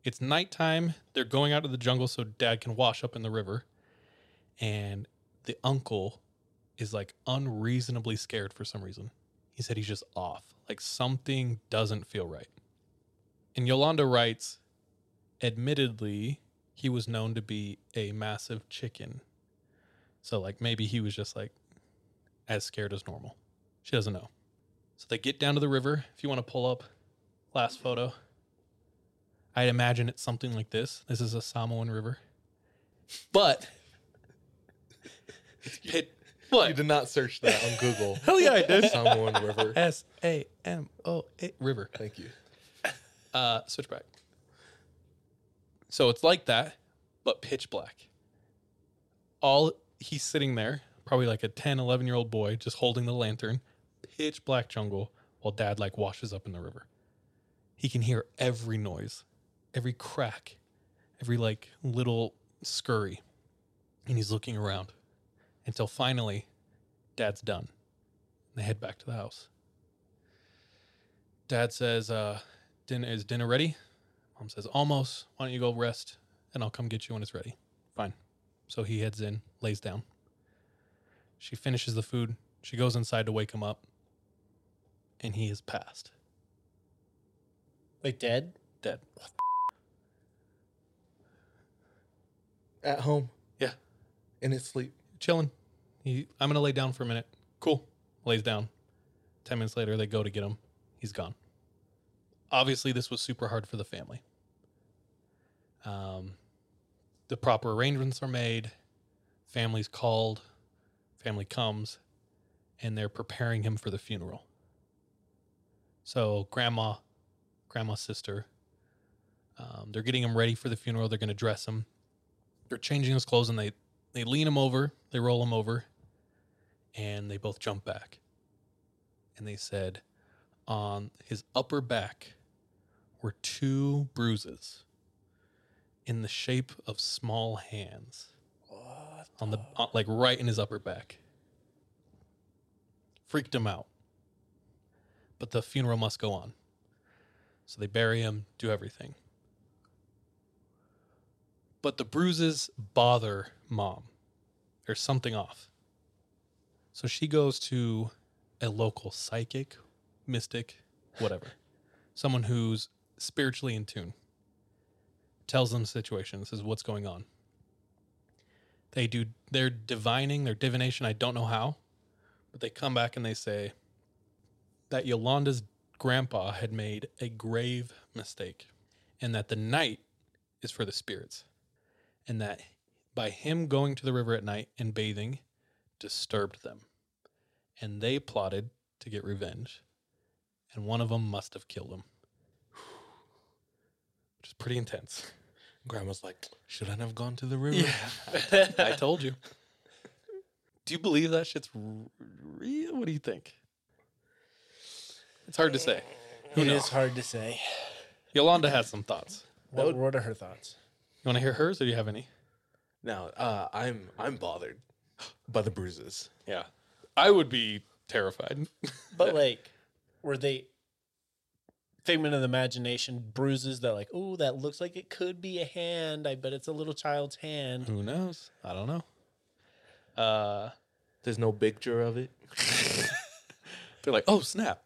it's nighttime. They're going out to the jungle so dad can wash up in the river. And the uncle is like unreasonably scared for some reason. He said he's just off. Like something doesn't feel right. And Yolanda writes, admittedly, he was known to be a massive chicken. So, like, maybe he was just like as scared as normal. She doesn't know. So they get down to the river. If you want to pull up last photo, I'd imagine it's something like this. This is a Samoan river. But it's pit. What? You did not search that on Google. Hell yeah, I did. Samoan River. S A M O A river. Thank you. Uh, switchback. So it's like that, but pitch black. All he's sitting there, probably like a 10, 11 year old boy, just holding the lantern, pitch black jungle, while dad like washes up in the river. He can hear every noise, every crack, every like little scurry. And he's looking around until finally dad's done. They head back to the house. Dad says, uh, dinner is dinner ready? Mom says, almost. Why don't you go rest and I'll come get you when it's ready. Fine. So he heads in, lays down. She finishes the food. She goes inside to wake him up. And he is passed. Like dead? Dead. At home. Yeah. In his sleep. Chilling. He, I'm to lay down for a minute. Cool. Lays down. 10 minutes later, they go to get him. He's gone. Obviously, this was super hard for the family. Um, the proper arrangements are made, family's called, family comes, and they're preparing him for the funeral. So grandma, grandma's sister, um, they're getting him ready for the funeral. They're going to dress him. They're changing his clothes, and they they lean him over, they roll him over, and they both jump back. And they said, on his upper back were two bruises in the shape of small hands on the on, like right in his upper back. Freaked him out. But the funeral must go on. So they bury him, do everything. But the bruises bother mom. There's something off. So she goes to a local psychic, mystic, whatever, someone who's spiritually in tune. Tells them the situation, says what's going on. They do their divining, their divination. I don't know how, but they come back and they say that Yolanda's grandpa had made a grave mistake, and that the night is for the spirits, and that by him going to the river at night and bathing disturbed them, and they plotted to get revenge, and one of them must have killed him, which is pretty intense. Grandma's like, shouldn't have gone to the river. Yeah, I told you. Do you believe that shit's real? What do you think? It's hard to say. Who It knows? is hard to say. Yolanda has some thoughts. What, what are her thoughts? You want to hear hers, or do you have any? Now, uh, I'm I'm bothered by the bruises. Yeah, I would be terrified. But like, were they figment of the imagination bruises that like, oh, that looks like it could be a hand. I bet it's a little child's hand. Who knows? I don't know. Uh, There's no picture of it. they're like, oh snap!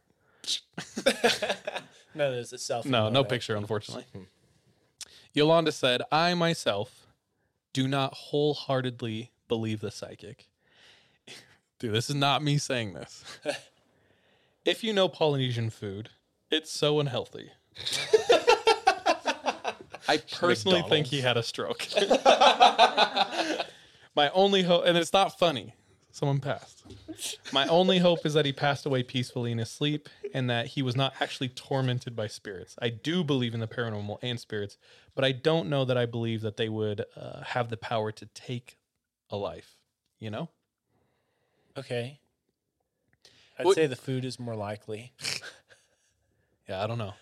No, there's a selfie. No, no photo. picture, unfortunately. Yolanda said, I myself do not wholeheartedly believe the psychic. Dude, this is not me saying this. if you know Polynesian food, it's so unhealthy. I personally think he had a stroke. My only hope, and it's not funny, someone passed. My only hope is that he passed away peacefully in his sleep and that he was not actually tormented by spirits. I do believe in the paranormal and spirits, but I don't know that I believe that they would uh, have the power to take a life, you know? Okay. I'd What- say the food is more likely. Yeah, I don't know.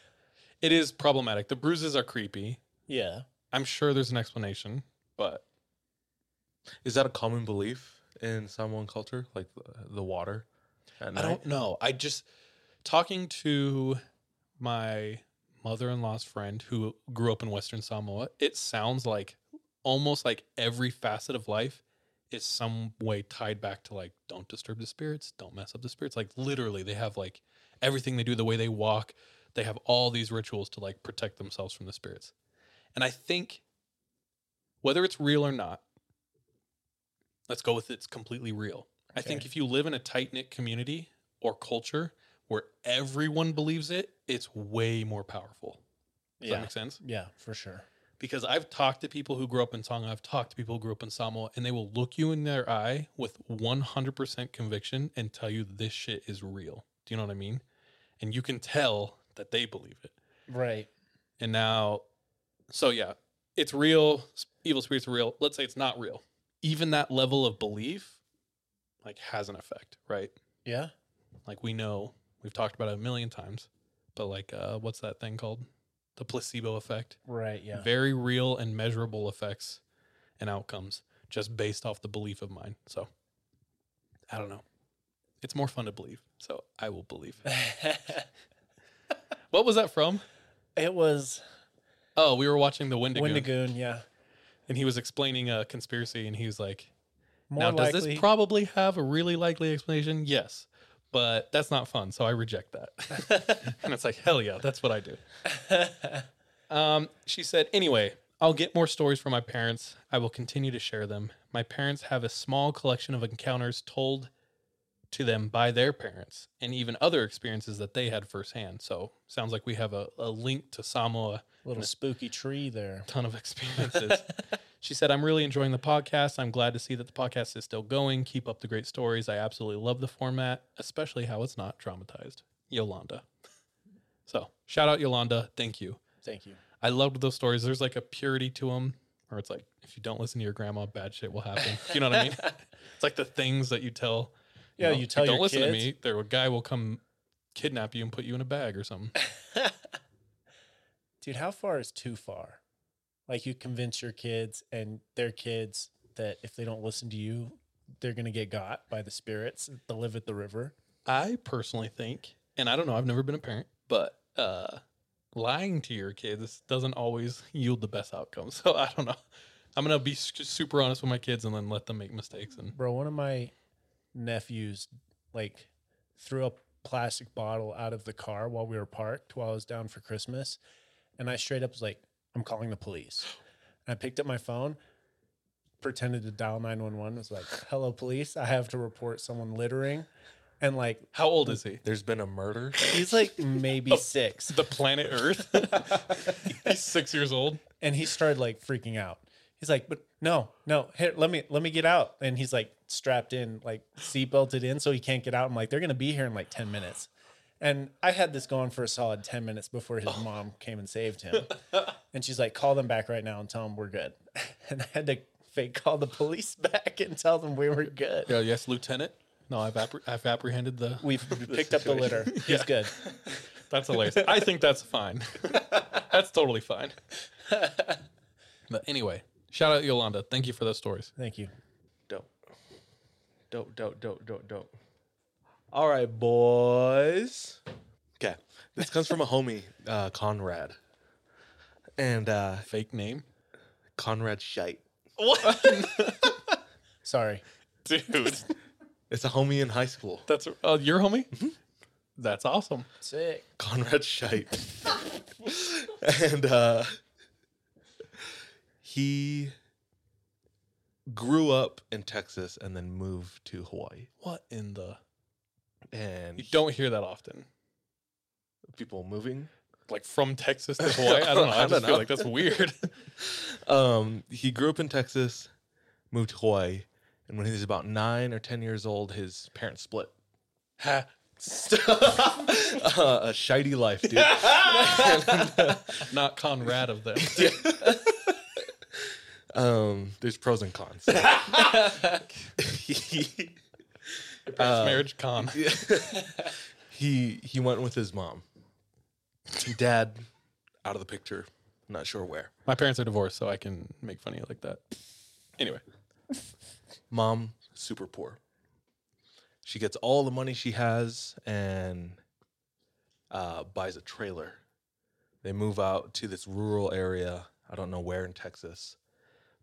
It is problematic. The bruises are creepy. Yeah. I'm sure there's an explanation, but Is that a common belief in Samoan culture, like the, the water? At I night? don't know. I just talking to my mother-in-law's friend who grew up in Western Samoa. It sounds like almost like every facet of life is some way tied back to like don't disturb the spirits, don't mess up the spirits. Like literally, they have like everything they do, the way they walk. They have all these rituals to like protect themselves from the spirits. And I think whether it's real or not, let's go with it's completely real. I think if you live in a tight knit community or culture where everyone believes it, it's way more powerful. Does Yeah. that make sense? Yeah, for sure. Because I've talked to people who grew up in Tonga, I've talked to people who grew up in Samoa, and they will look you in their eye with 100% conviction and tell you this shit is real. Do you know what I mean? And you can tell that they believe it. Right. And now, so yeah, it's real. Evil spirits are real. Let's say it's not real. Even that level of belief, like, has an effect, right? Yeah. Like we know, we've talked about it a million times, but like, uh, what's that thing called? The placebo effect. Right. Yeah. Very real and measurable effects and outcomes just based off the belief of mine. So, I don't know. It's more fun to believe. So I will believe. what was that from? It was Oh, we were watching the Wendigoon. Wendigoon. Yeah. And he was explaining a conspiracy and he was like More now does likely. this probably have a really likely explanation? Yes but that's not fun so i reject that. And it's like hell yeah that's what i do. Um, she said anyway i'll get more stories from my parents. I will continue to share them. My parents have a small collection of encounters told to them by their parents and even other experiences that they had firsthand. So sounds like we have a, a link to samoa Little spooky tree there. ton of experiences. She said, I'm really enjoying the podcast. I'm glad to see that the podcast is still going. Keep up the great stories. I absolutely love the format, especially how it's not traumatized. Yolanda. So shout out Yolanda. Thank you. Thank you. I loved those stories. There's like a purity to them, or it's like if you don't listen to your grandma, bad shit will happen. you know what I mean? it's like the things that you tell. Yeah, you tell don't your listen to me. There, a guy will come kidnap you and put you in a bag or something. Dude, how far is too far? Like you convince your kids and their kids that if they don't listen to you, they're gonna get got by the spirits that live at the river. I personally think, and I don't know, I've never been a parent, but uh, lying to your kids doesn't always yield the best outcome. So I don't know. I'm gonna be super honest with my kids and then let them make mistakes. And Bro, one of my nephews like threw a plastic bottle out of the car while we were parked while I was down for Christmas. And I straight up was like, I'm calling the police. And I picked up my phone, pretended to dial 911, was like, hello, police. I have to report someone littering. And like, how old is he? There's been a murder. He's like maybe oh, six. The planet Earth. He's six years old. And he started like freaking out. He's like, but no, no, here, let me let me get out. And he's like strapped in, like seatbelted in, so he can't get out. I'm like, they're gonna be here in like 10 minutes. And I had this going for a solid 10 minutes before his mom came and saved him. And she's like, call them back right now and tell them we're good. And I had to fake call the police back and tell them we were good. Yeah, yes, Lieutenant. No, I've appre- I've apprehended the. We've picked up the litter. He's good. That's hilarious. I think that's fine. that's totally fine. But anyway, shout out Yolanda. Thank you for those stories. Thank you. Dope. Dope, dope, dope, dope, dope. All right, boys. Okay. This comes from a homie, uh, Conrad. And uh fake name? Conrad Shite. What? Sorry. Dude. It's a homie in high school. That's uh, your homie? That's awesome. Sick. Conrad Shite. and uh he grew up in Texas and then moved to Hawaii. What in the? And You don't hear that often. people moving Like from Texas to Hawaii. I don't know. I, I just feel know. like that's weird. um, he grew up in Texas, moved to Hawaii, and when he was about nine or ten years old, his parents split. Ha. uh, a shitey life, dude. Not Conrad of them. um, there's pros and cons. he, Parents' uh, marriage con. he he went with his mom. Dad, out of the picture. Not sure where. My parents are divorced, so I can make fun of you like that. Anyway, Mom, super poor. She gets all the money she has and uh, buys a trailer. They move out to this rural area. I don't know where in Texas,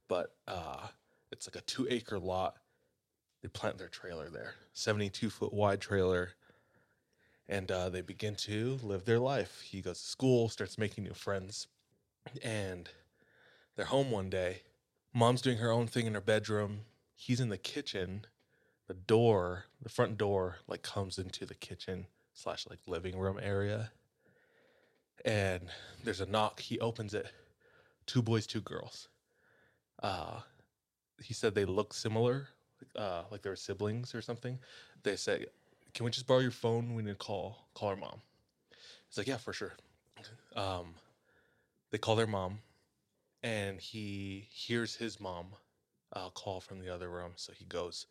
but uh, it's like a two acre lot. They plant their trailer there, 72 foot wide trailer. And uh, they begin to live their life. He goes to school, starts making new friends, and they're home one day. Mom's doing her own thing in her bedroom. He's in the kitchen. The door, the front door, like comes into the kitchen slash like living room area. And there's a knock. He opens it. Two boys, two girls. Uh, he said they look similar, uh, like they were siblings or something. They say, "Can we just borrow your phone? We need to call call our mom." It's like, "Yeah, for sure." Um, they call their mom, and he hears his mom uh, call from the other room. So he goes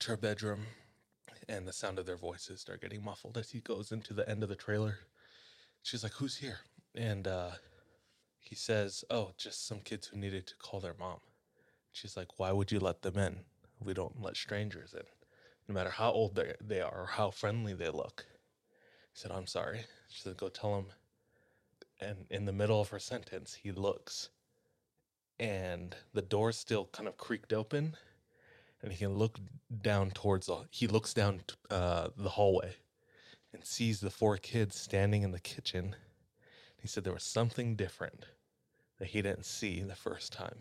to her bedroom, and the sound of their voices start getting muffled as he goes into the end of the trailer. She's like, "Who's here?" And uh, he says, "Oh, just some kids who needed to call their mom." She's like, "Why would you let them in? We don't let strangers in, no matter how old they they are or how friendly they look." He said, "I'm sorry." She said, "Go tell him." And in the middle of her sentence, he looks, and the door's still kind of creaked open, and he can look down towards the. He looks down uh, the hallway, and sees the four kids standing in the kitchen. He said there was something different that he didn't see the first time.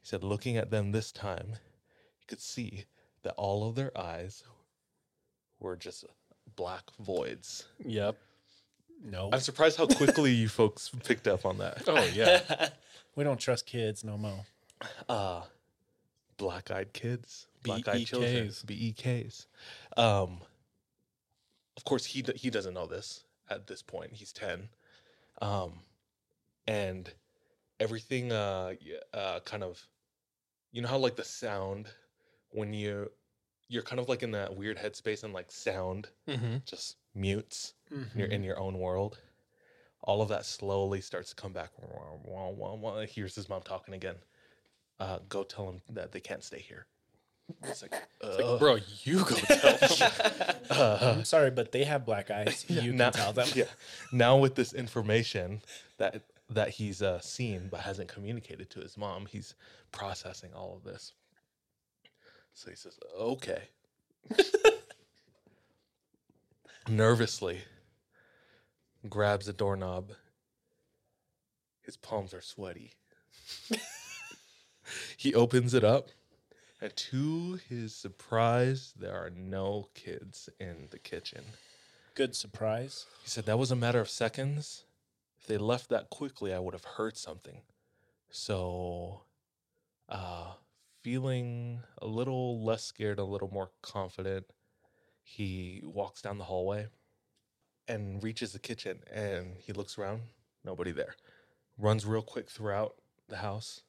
He said, looking at them this time, could see that all of their eyes were just black voids. Yep. No. I'm surprised how quickly you folks picked up on that. Oh yeah. we don't trust kids no mo. uh, black eyed kids, black eyed BEKs. children, BEKs. Um, of course, he he doesn't know this at this point. He's ten, um, and everything uh, uh, kind of, you know how like the sound when you you're kind of like in that weird headspace and like sound Mhm. just mutes. You're in your own world. All of that slowly starts to come back. Wah, wah, wah, wah. Here's his mom talking again. Uh, go tell him that they can't stay here. It's like, It's like, bro, you go tell them. I'm sorry, but they have black eyes. You now, can tell them. Yeah. Now with this information that that he's uh, seen but hasn't communicated to his mom, he's processing all of this. So he says, "Okay." Nervously, grabs a doorknob. His palms are sweaty. he opens it up, and to his surprise, there are no kids in the kitchen. Good surprise. He said that was a matter of seconds. If they left that quickly, I would have heard something. So, uh, feeling a little less scared, a little more confident, he walks down the hallway and reaches the kitchen and he looks around, nobody there. Runs real quick throughout the house,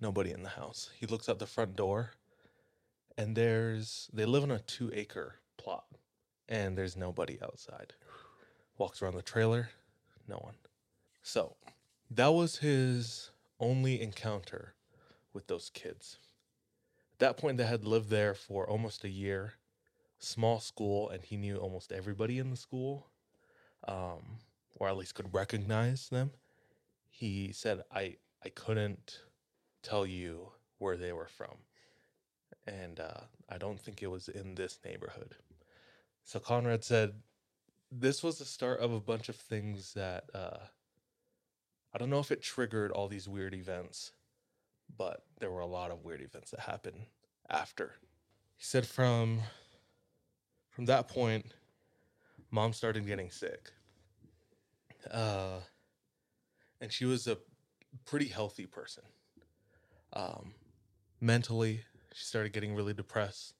nobody in the house. He looks out the front door and there's, they live on a two acre plot and there's nobody outside. Walks around the trailer, no one. So that was his only encounter with those kids. At that point, they had lived there for almost a year, small school, and he knew almost everybody in the school, um, or at least could recognize them. He said, "I I couldn't tell you where they were from, and uh, I don't think it was in this neighborhood." So Conrad said, "This was the start of a bunch of things that." Uh, I don't know if it triggered all these weird events, but there were a lot of weird events that happened after. He said from from that point, mom started getting sick. Uh, and she was a pretty healthy person. Um, mentally, she started getting really depressed.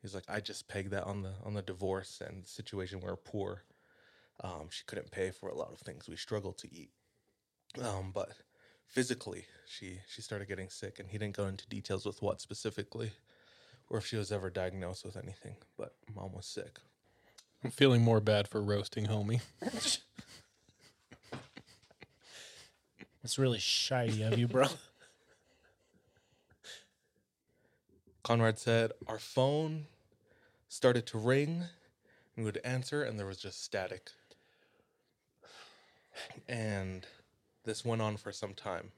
He's like, I just pegged that on the on the divorce and the situation where we're poor. Um, she couldn't pay for a lot of things. We struggled to eat. Um, but physically, she she started getting sick, and he didn't go into details with what specifically, or if she was ever diagnosed with anything. But mom was sick. I'm feeling more bad for roasting homie. It's really shy of you, bro. Conrad said our phone started to ring. And we would answer, and there was just static. And this went on for some time.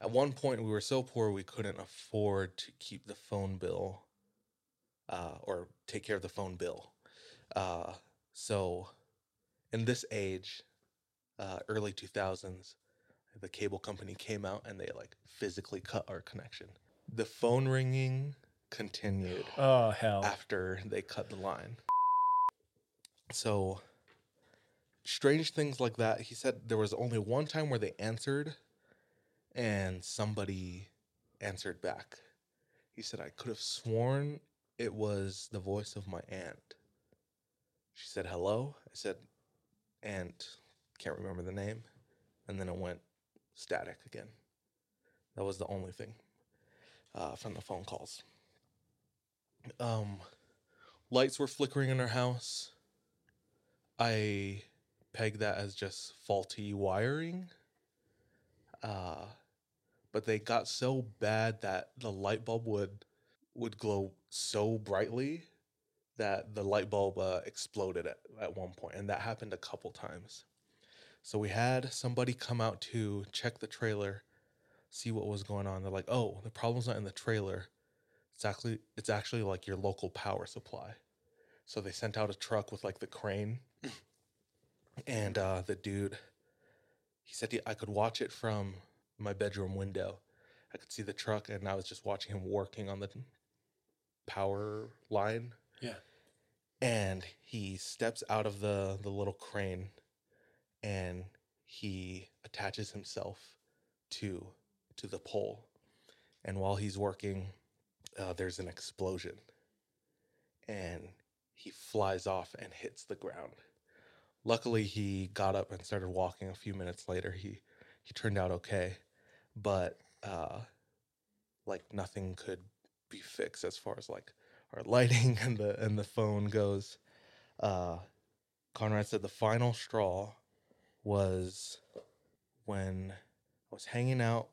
At one point, we were so poor we couldn't afford to keep the phone bill uh, or take care of the phone bill. Uh, so, in this age, uh, early 2000s, the cable company came out and they like physically cut our connection. The phone ringing continued Oh hell. after they cut the line. So, strange things like that. He said there was only one time where they answered and somebody answered back. He said, I could have sworn it was the voice of my aunt. She said, hello. I said, aunt, can't remember the name. And then it went static again. That was the only thing uh, from the phone calls. Um, lights were flickering in our house. I pegged that as just faulty wiring. Uh, but they got so bad that the light bulb would would glow so brightly that the light bulb uh, exploded at, at one point, and that happened a couple times. So we had somebody come out to check the trailer, see what was going on. They're like, "Oh, the problem's not in the trailer. It's actually it's actually like your local power supply." So they sent out a truck with like the crane, and uh, the dude, he said he, I could watch it from my bedroom window. I could see the truck, and I was just watching him working on the power line. Yeah. And he steps out of the the little crane, and he attaches himself to to the pole, And while he's working, uh, there's an explosion. And he flies off and hits the ground. Luckily, he got up and started walking. A few minutes later, he he turned out okay, but uh, like nothing could be fixed as far as like our lighting and the and the phone goes. Uh, Conrad said the final straw was when I was hanging out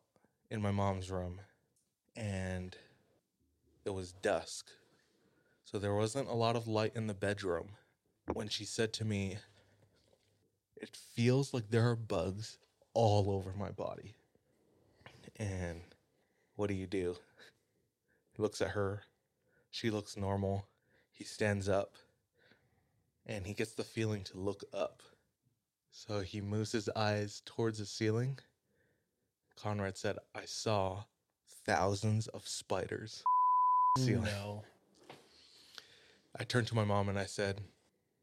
in my mom's room and it was dusk. So there wasn't a lot of light in the bedroom when she said to me, It feels like there are bugs all over my body. And what do you do? He looks at her. She looks normal. He stands up and he gets the feeling to look up. So he moves his eyes towards the ceiling. Conrad said, I saw thousands of spiders. ceiling. No. I turned to my mom and I said,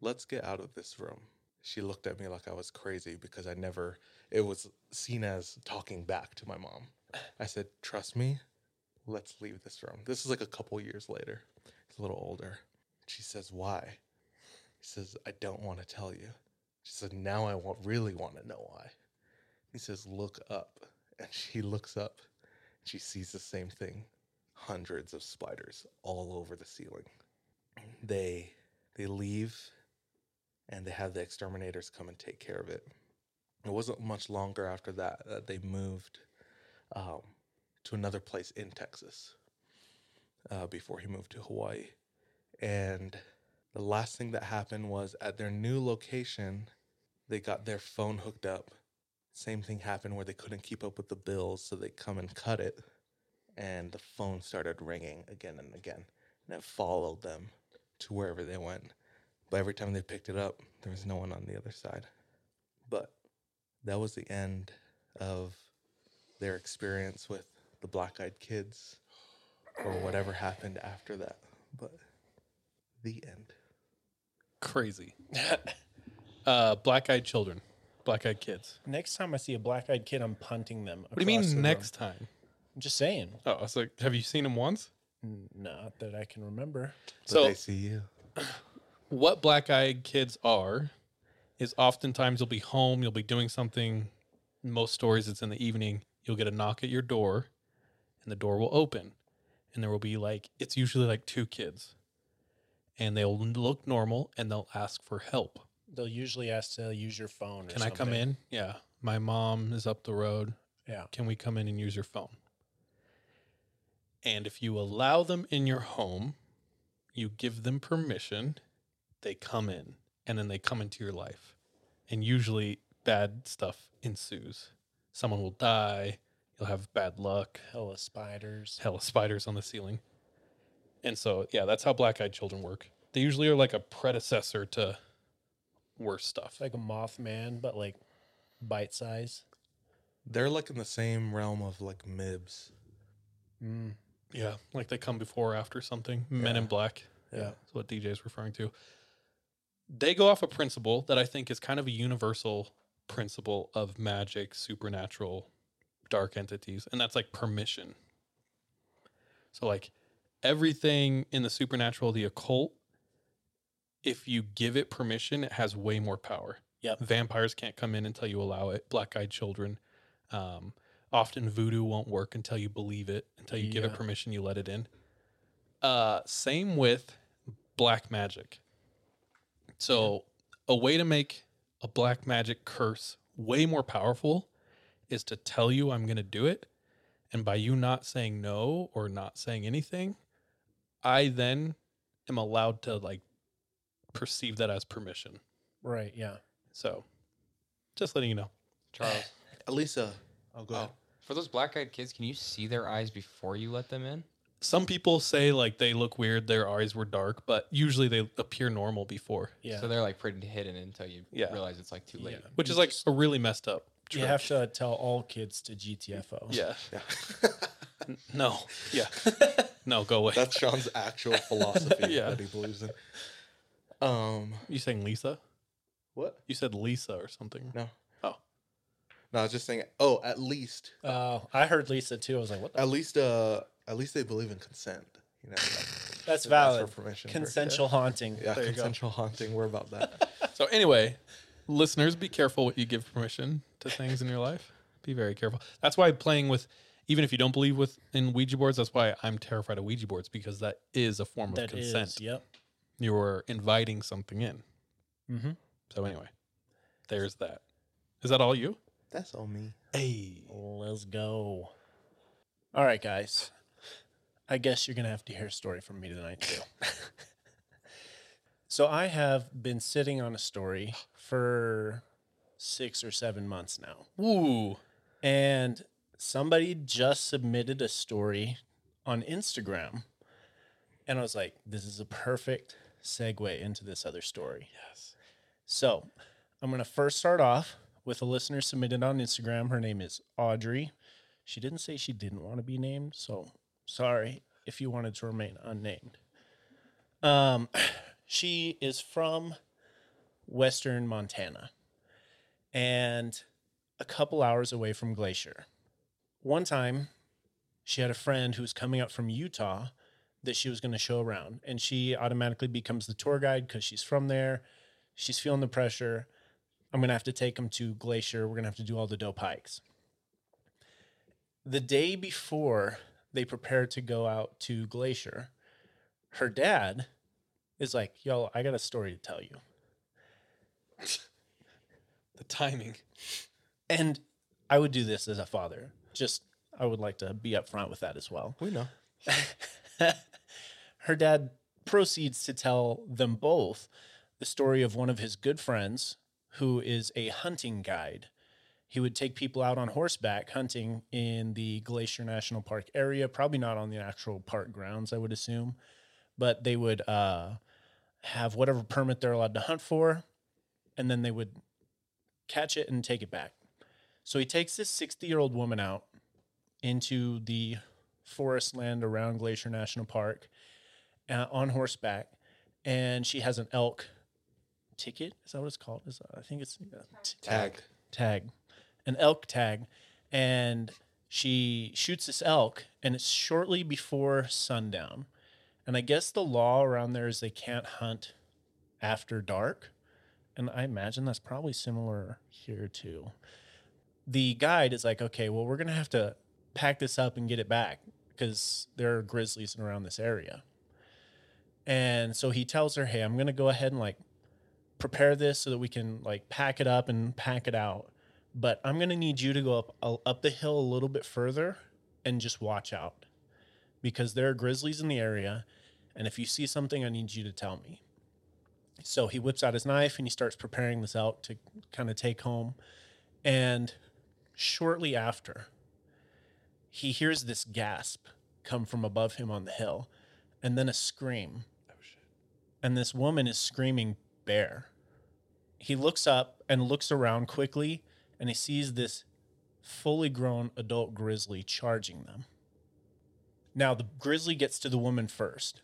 Let's get out of this room. She looked at me like I was crazy because I never, it was seen as talking back to my mom. I said, Trust me, let's leave this room. This is like a couple years later. He's a little older. She says, Why? He says, I don't want to tell you. She said, Now I want, really want to know why. He says, Look up. And she looks up. She sees the same thing hundreds of spiders all over the ceiling. They they leave and they had the exterminators come and take care of it. It wasn't much longer after that that they moved um, to another place in Texas uh, before he moved to Hawaii. And the last thing that happened was at their new location, they got their phone hooked up. Same thing happened where they couldn't keep up with the bills, so they come and cut it. And the phone started ringing again and again. And it followed them to wherever they went. But every time they picked it up, there was no one on the other side. But that was the end of their experience with the black eyed kids or whatever happened after that. But the end. Crazy. uh, black eyed children, black eyed kids. Next time I see a black eyed kid, I'm punting them. What do you across the mean room. next time? I'm just saying. Oh, I was like, have you seen him once? Not that I can remember. But So- they see you. What black eyed kids are is oftentimes you'll be home, you'll be doing something. In most stories, it's in the evening. You'll get a knock at your door, and the door will open, and there will be like it's usually like two kids, and they'll look normal and they'll ask for help. They'll usually ask to use your phone. Or Can I come in? Yeah, my mom is up the road. Yeah. Can we come in and use your phone? And if you allow them in your home, you give them permission, they come in and then they come into your life. And usually bad stuff ensues. Someone will die, you'll have bad luck, Hella spiders. hella spiders on the ceiling. And so, yeah, that's how black eyed children work. They usually are like a predecessor to worse stuff. It's like a Mothman, but like bite size. They're like in the same realm of like Mibs. Mm. Yeah, like they come before or after something. Men in Black. Yeah. That's what DJ is referring to. They go off a principle that I think is kind of a universal principle of magic, supernatural, dark entities, and that's like permission. So, like everything in the supernatural, the occult, if you give it permission, it has way more power. Yep. Vampires can't come in until you allow it. Black eyed children. Um, often voodoo won't work until you believe it, until you give it permission, you let it in. Uh, same with black magic. So, a way to make a black magic curse way more powerful is to tell you I'm going to do it. And by you not saying no or not saying anything, I then am allowed to like perceive that as permission. Right. Yeah. So, just letting you know. Charles. Elisa. Oh, go ahead. For those black eyed kids, can you see their eyes before you let them in? Some people say like they look weird, their eyes were dark, but usually they appear normal before. Yeah. So they're like pretty hidden until you Yeah. realize it's like too late. Yeah. Which You is like just- a really messed up. You have to tell all kids to GTFO. Yeah. N- no. Yeah. no, go away. That's Sean's actual philosophy Yeah. that he believes in. Um, you saying Lisa? what? You said Lisa or something. No. Oh. No, I was just saying. Oh, at least, Uh, I heard Lisa too. I was like, what the? at least, uh, at least they believe in consent. You know, like, That's valid. for permission for- Consensual haunting. yeah, There you go. consensual haunting. We're about that. So anyway, listeners, be careful what you give permission to things in your life. Be very careful. That's why playing with, even if you don't believe with in Ouija boards, that's why I'm terrified of Ouija boards because that is a form of That is, consent. yep. You're inviting something in. Mm-hmm. So anyway, there's that. Is that all you? That's all me. Hey, Let's go. All right, guys. I guess you're gonna have to hear a story from me tonight too. so I have been sitting on a story for six or seven months now. Ooh. And somebody just submitted a story on Instagram. And I was like, this is a perfect segue into this other story. Yes. So I'm going to first start off with a listener submitted on Instagram. Her name is Audrey. She didn't say she didn't want to be named. So sorry if you wanted to remain unnamed. Um, she is from Western Montana and a couple hours away from Glacier. One time, she had a friend who was coming up from Utah that she was going to show around, and she automatically becomes the tour guide because she's from there. She's feeling the pressure. I'm going to have to take them to Glacier. We're going to have to do all the dope hikes. The day before they prepare to go out to Glacier, her dad is like, Yo, I got a story to tell you. The timing. And I would do this as a father. Just, I would like to be upfront with that as well. We know. Her dad proceeds to tell them both the story of one of his good friends who is a hunting guide. He would take people out on horseback hunting in the Glacier National Park area, probably not on the actual park grounds, I would assume, but they would uh, have whatever permit they're allowed to hunt for, and then they would catch it and take it back. So he takes this 60 year old woman out into the forest land around Glacier National Park uh, on horseback, and she has an elk ticket. Is that what it's called? Is I think it's uh, t- Tag. Tag, an elk tag, and she shoots this elk, and it's shortly before sundown. And I guess the law around there is they can't hunt after dark. And I imagine that's probably similar here too. The guide is like, okay, well, we're going to have to pack this up and get it back because there are grizzlies around this area. And so he tells her, hey, I'm going to go ahead and like prepare this so that we can like pack it up and pack it out. But I'm going to need you to go up uh, up the hill a little bit further and just watch out because there are grizzlies in the area. And if you see something, I need you to tell me. So he whips out his knife and he starts preparing this out to kind of take home. And shortly after, he hears this gasp come from above him on the hill and then a scream. And this woman is screaming, Bear. He looks up and looks around quickly and he sees this fully grown adult grizzly charging them. Now, the grizzly gets to the woman first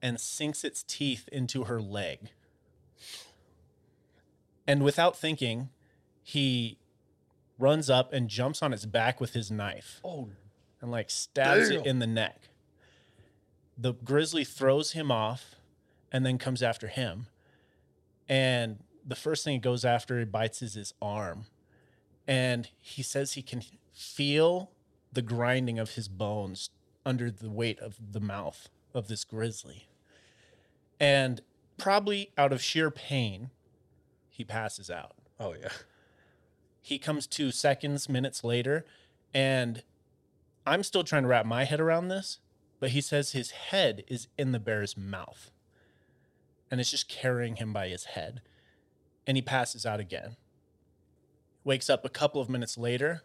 and sinks its teeth into her leg. And without thinking, he runs up and jumps on its back with his knife. Oh, and like stabs it in the neck. The grizzly throws him off and then comes after him. And the first thing it goes after it bites is his arm. And he says he can feel the grinding of his bones under the weight of the mouth of this grizzly. And probably out of sheer pain, he passes out. Oh yeah. He comes to seconds, minutes later, and I'm still trying to wrap my head around this, but he says his head is in the bear's mouth and it's just carrying him by his head. And he passes out again. Wakes up a couple of minutes later,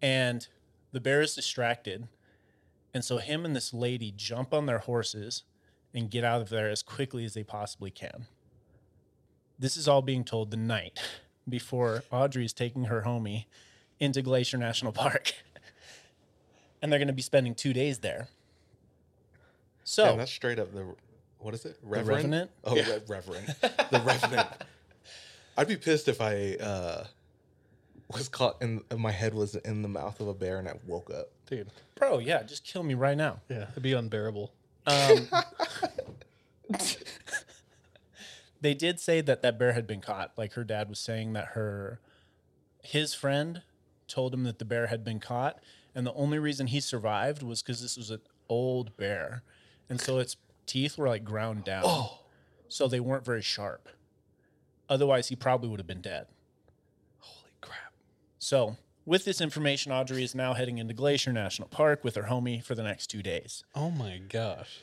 and the bear is distracted. And so him and this lady jump on their horses and get out of there as quickly as they possibly can. This is all being told the night before Audrey is taking her homie into Glacier National Park. and they're going to be spending two days there. So Damn, that's straight up the what is it? Reverend? Revenant? Oh, Yeah. Re- Reverend. the Revenant. I'd be pissed if I uh was caught in my head was in the mouth of a bear, and I woke up. Dude, Bro, yeah, just kill me right now. yeah, it'd be unbearable. Um, they did say that that bear had been caught. Like her dad was saying that her, his friend, told him that the bear had been caught, and the only reason he survived was because this was an old bear, and so its teeth were like ground down. Oh. so they weren't very sharp. Otherwise, he probably would have been dead. Holy crap. So, with this information, Audrey is now heading into Glacier National Park with her homie for the next two days. Oh my gosh.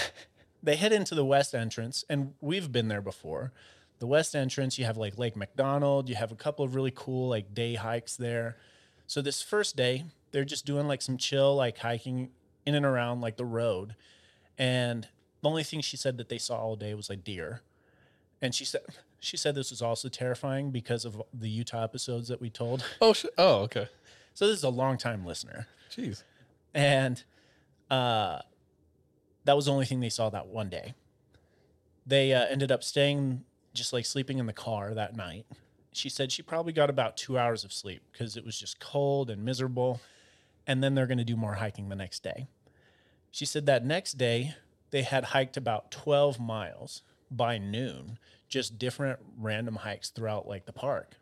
they head into the west entrance, and we've been there before. The west entrance, you have like Lake McDonald, you have a couple of really cool like day hikes there. So this first day, they're just doing like some chill, like hiking in and around like the road. And the only thing she said that they saw all day was like deer. And she said she said this was also terrifying because of the Utah episodes that we told. Oh, sh- oh, okay. So this is a long time listener. Jeez. And uh, that was the only thing they saw that one day. They uh, ended up staying, just like sleeping in the car that night. She said she probably got about two hours of sleep because it was just cold and miserable. And then they're going to do more hiking the next day. She said that next day they had hiked about 12 miles by noon, just different random hikes throughout like the park.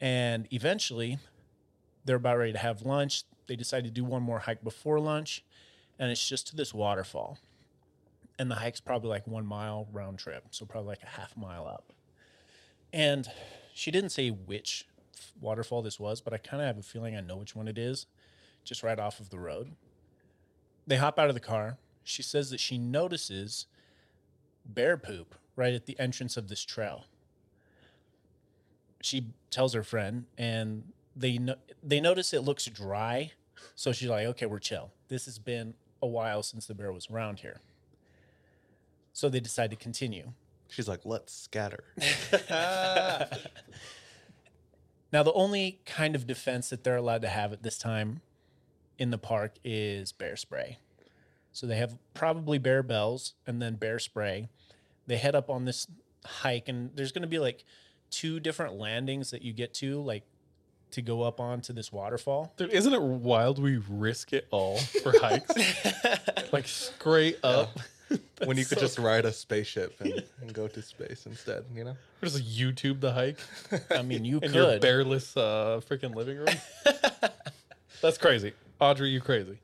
And eventually they're about ready to have lunch. They decide to do one more hike before lunch, and it's just to this waterfall. And the hike's probably like one mile round trip, so probably like a half mile up. And she didn't say which waterfall this was, but I kind of have a feeling I know which one it is, just right off of the road. They hop out of the car. She says that she notices bear poop right at the entrance of this trail. She tells her friend, and they no- they notice it looks dry, so she's like, "Okay, we're chill. This has been a while since the bear was around here." So they decide to continue. She's like, let's scatter. Now, the only kind of defense that they're allowed to have at this time in the park is bear spray. So they have probably bear bells and then bear spray. They head up on this hike, and there's going to be like two different landings that you get to, like to go up onto this waterfall. Dude, isn't it wild we risk it all for hikes? like straight up. when you could so just ride a spaceship and, and go to space instead, you know? Or just YouTube the hike. I mean, you in your could. bearless uh, freaking living room. That's crazy. Audrey, you crazy.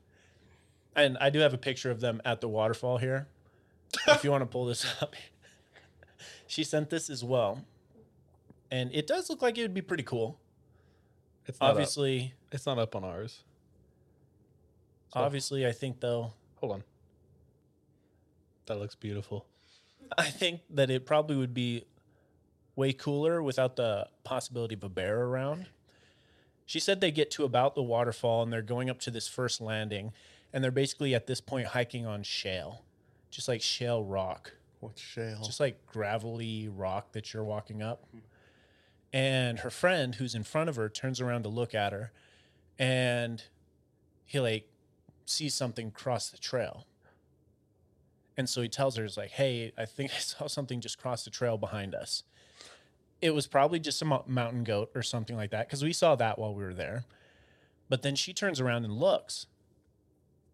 And I do have a picture of them at the waterfall here. if you want to pull this up. she sent this as well. And it does look like it would be pretty cool. It's not up. obviously It's not up on ours. So- obviously I think though Hold on. That looks beautiful. I think that it probably would be way cooler without the possibility of a bear around. She said they get to about the waterfall and they're going up to this first landing and they're basically at this point hiking on shale. Just like shale rock. What's shale? Just like gravelly rock that you're walking up. And her friend who's in front of her turns around to look at her and he like sees something cross the trail. And so he tells her, he's like, hey, I think I saw something just cross the trail behind us. It was probably just a mountain goat or something like that, because we saw that while we were there. But then she turns around and looks.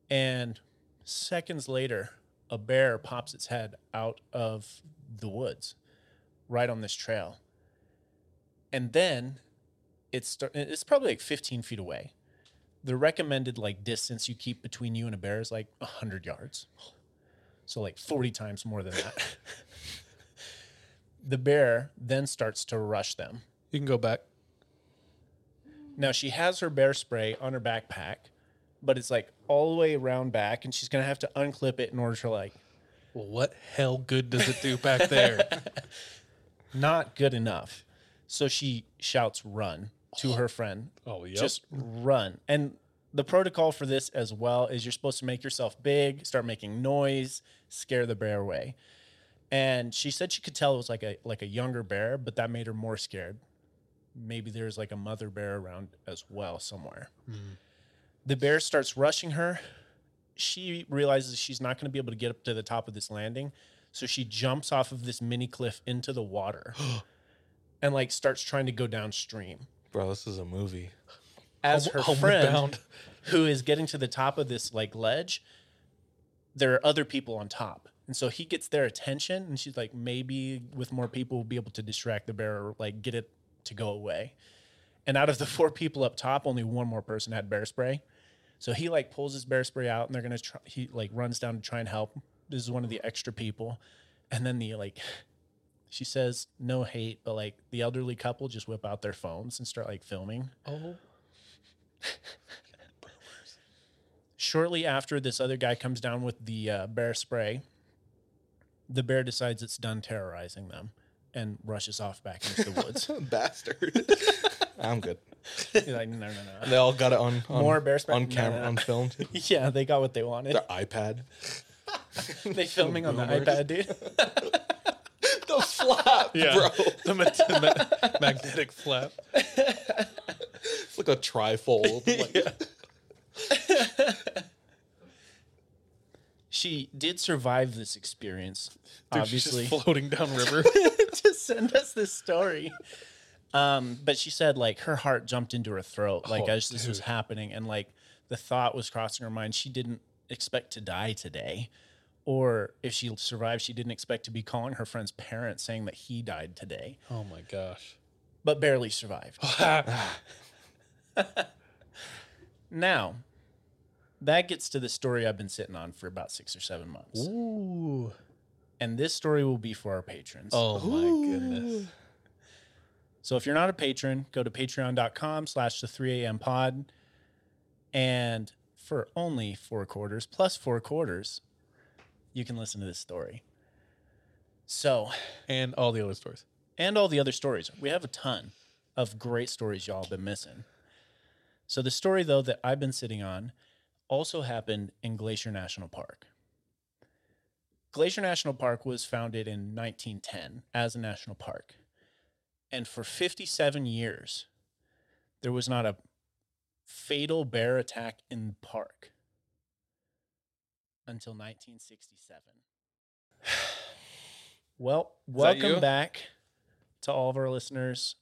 And seconds later, a bear pops its head out of the woods right on this trail. And then it's, it's probably like 15 feet away. The recommended like distance you keep between you and a bear is like 100 yards. So like 40 times more than that. the bear then starts to rush them. You can go back. Now she has her bear spray on her backpack, but it's like all the way around back, and she's gonna have to unclip it in order to like. Well, what hell good does it do back there? Not good enough. So she shouts, run to her friend. Oh, oh, yep. Just run. And the protocol for this as well is you're supposed to make yourself big, start making noise, scare the bear away. And she said she could tell it was like a like a younger bear, but that made her more scared. Maybe there's like a mother bear around as well somewhere. Mm. The bear starts rushing her. She realizes she's not going to be able to get up to the top of this landing, so she jumps off of this mini cliff into the water and like starts trying to go downstream. Bro, this is a movie. as Home- her Homeward friend Bound. who is getting to the top of this like ledge there are other people on top and so he gets their attention and she's like maybe with more people we'll be able to distract the bear or like get it to go away and out of the four people up top only one more person had bear spray. So he like pulls his bear spray out and they're gonna try he like runs down to try and help. This is one of the extra people. And then the like she says no hate but like the elderly couple just whip out their phones and start like filming. Oh, Shortly after this other guy comes down with the uh, bear spray, the bear decides it's done terrorizing them and rushes off back into the woods. Bastard. I'm good. Like, no, no, no. They all got it on, on More bear spray on No, camera no, no. on film. yeah, they got what they wanted. Their iPad. they filming on the Boomers. iPad, dude. the flap, yeah. bro. The ma- ma- magnetic flap. It's like a trifold. Like, She did survive this experience, Dude, she's obviously. just floating down river. to send us this story. Um, but she said like her heart jumped into her throat like Oh, as this was happening, and like the thought was crossing her mind. She didn't expect to die today, or if she survived, she didn't expect to be calling her friend's parents saying that he died today, oh my gosh. but barely survived. now, that gets to the story I've been sitting on for about six or seven months. Ooh. And this story will be for our patrons. Oh my goodness. So if you're not a patron, go to patreon.com slash the 3 a.m. pod. And for only four quarters plus four quarters, you can listen to this story. So, And all the other stories. and all the other stories. We have a ton of great stories y'all been missing. So the story though that I've been sitting on also happened in Glacier National Park. Glacier National Park was founded in 1910 as a national park. And for 57 years, there was not a fatal bear attack in the park until 1967. Well, welcome back to all of our listeners.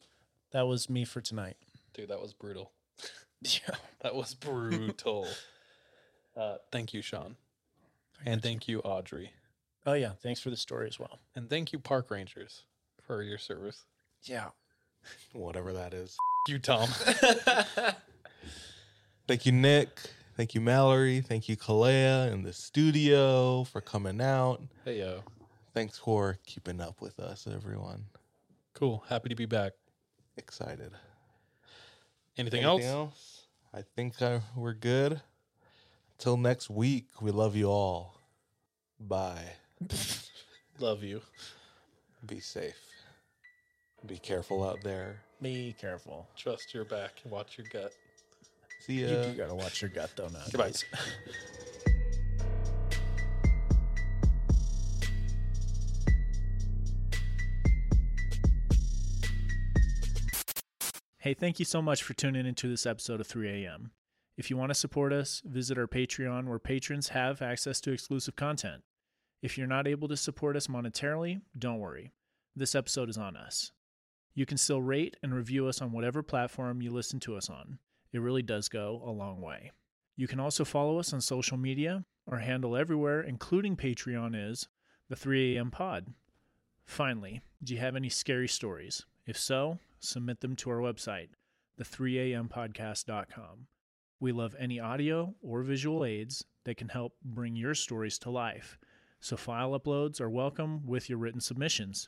That was me for tonight. Dude, that was brutal. Yeah. That was brutal. uh, thank you, Sean. And thank you, Audrey. Oh yeah, thanks for the story as well. And thank you, Park Rangers, for your service. Yeah. whatever that is. You, Tom. Thank you, Nick. Thank you, Mallory. Thank you, Kalea in the studio for coming out. hey, yo. Thanks for keeping up with us, everyone. Cool. Happy to be back. Excited. Anything, Anything else? else? I think uh, we're good. Until next week, we love you all. Bye. Love you. Be safe. Be careful out there. Be careful. Trust your back and watch your gut. See You ya. do gotta watch your gut though now. Goodbye. Hey, thank you so much for tuning into this episode of 3 a.m. If you want to support us, visit our Patreon where patrons have access to exclusive content. If you're not able to support us monetarily, don't worry. This episode is on us. You can still rate and review us on whatever platform you listen to us on. It really does go a long way. You can also follow us on social media. Our handle everywhere, including Patreon, is the 3 a.m. pod. Finally, do you have any scary stories? If so, submit them to our website, the3ampodcast.com. We love any audio or visual aids that can help bring your stories to life. So file uploads are welcome with your written submissions.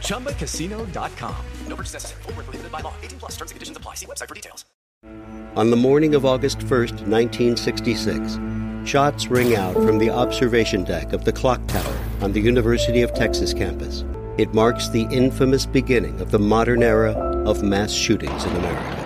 ChumbaCasino.com. No purchase necessary. Where prohibited by law. 18 plus terms and conditions apply. See website for details. On the morning of August 1st, 1966, shots ring out from the observation deck of the clock tower on the University of Texas campus. It marks the infamous beginning of the modern era of mass shootings in America.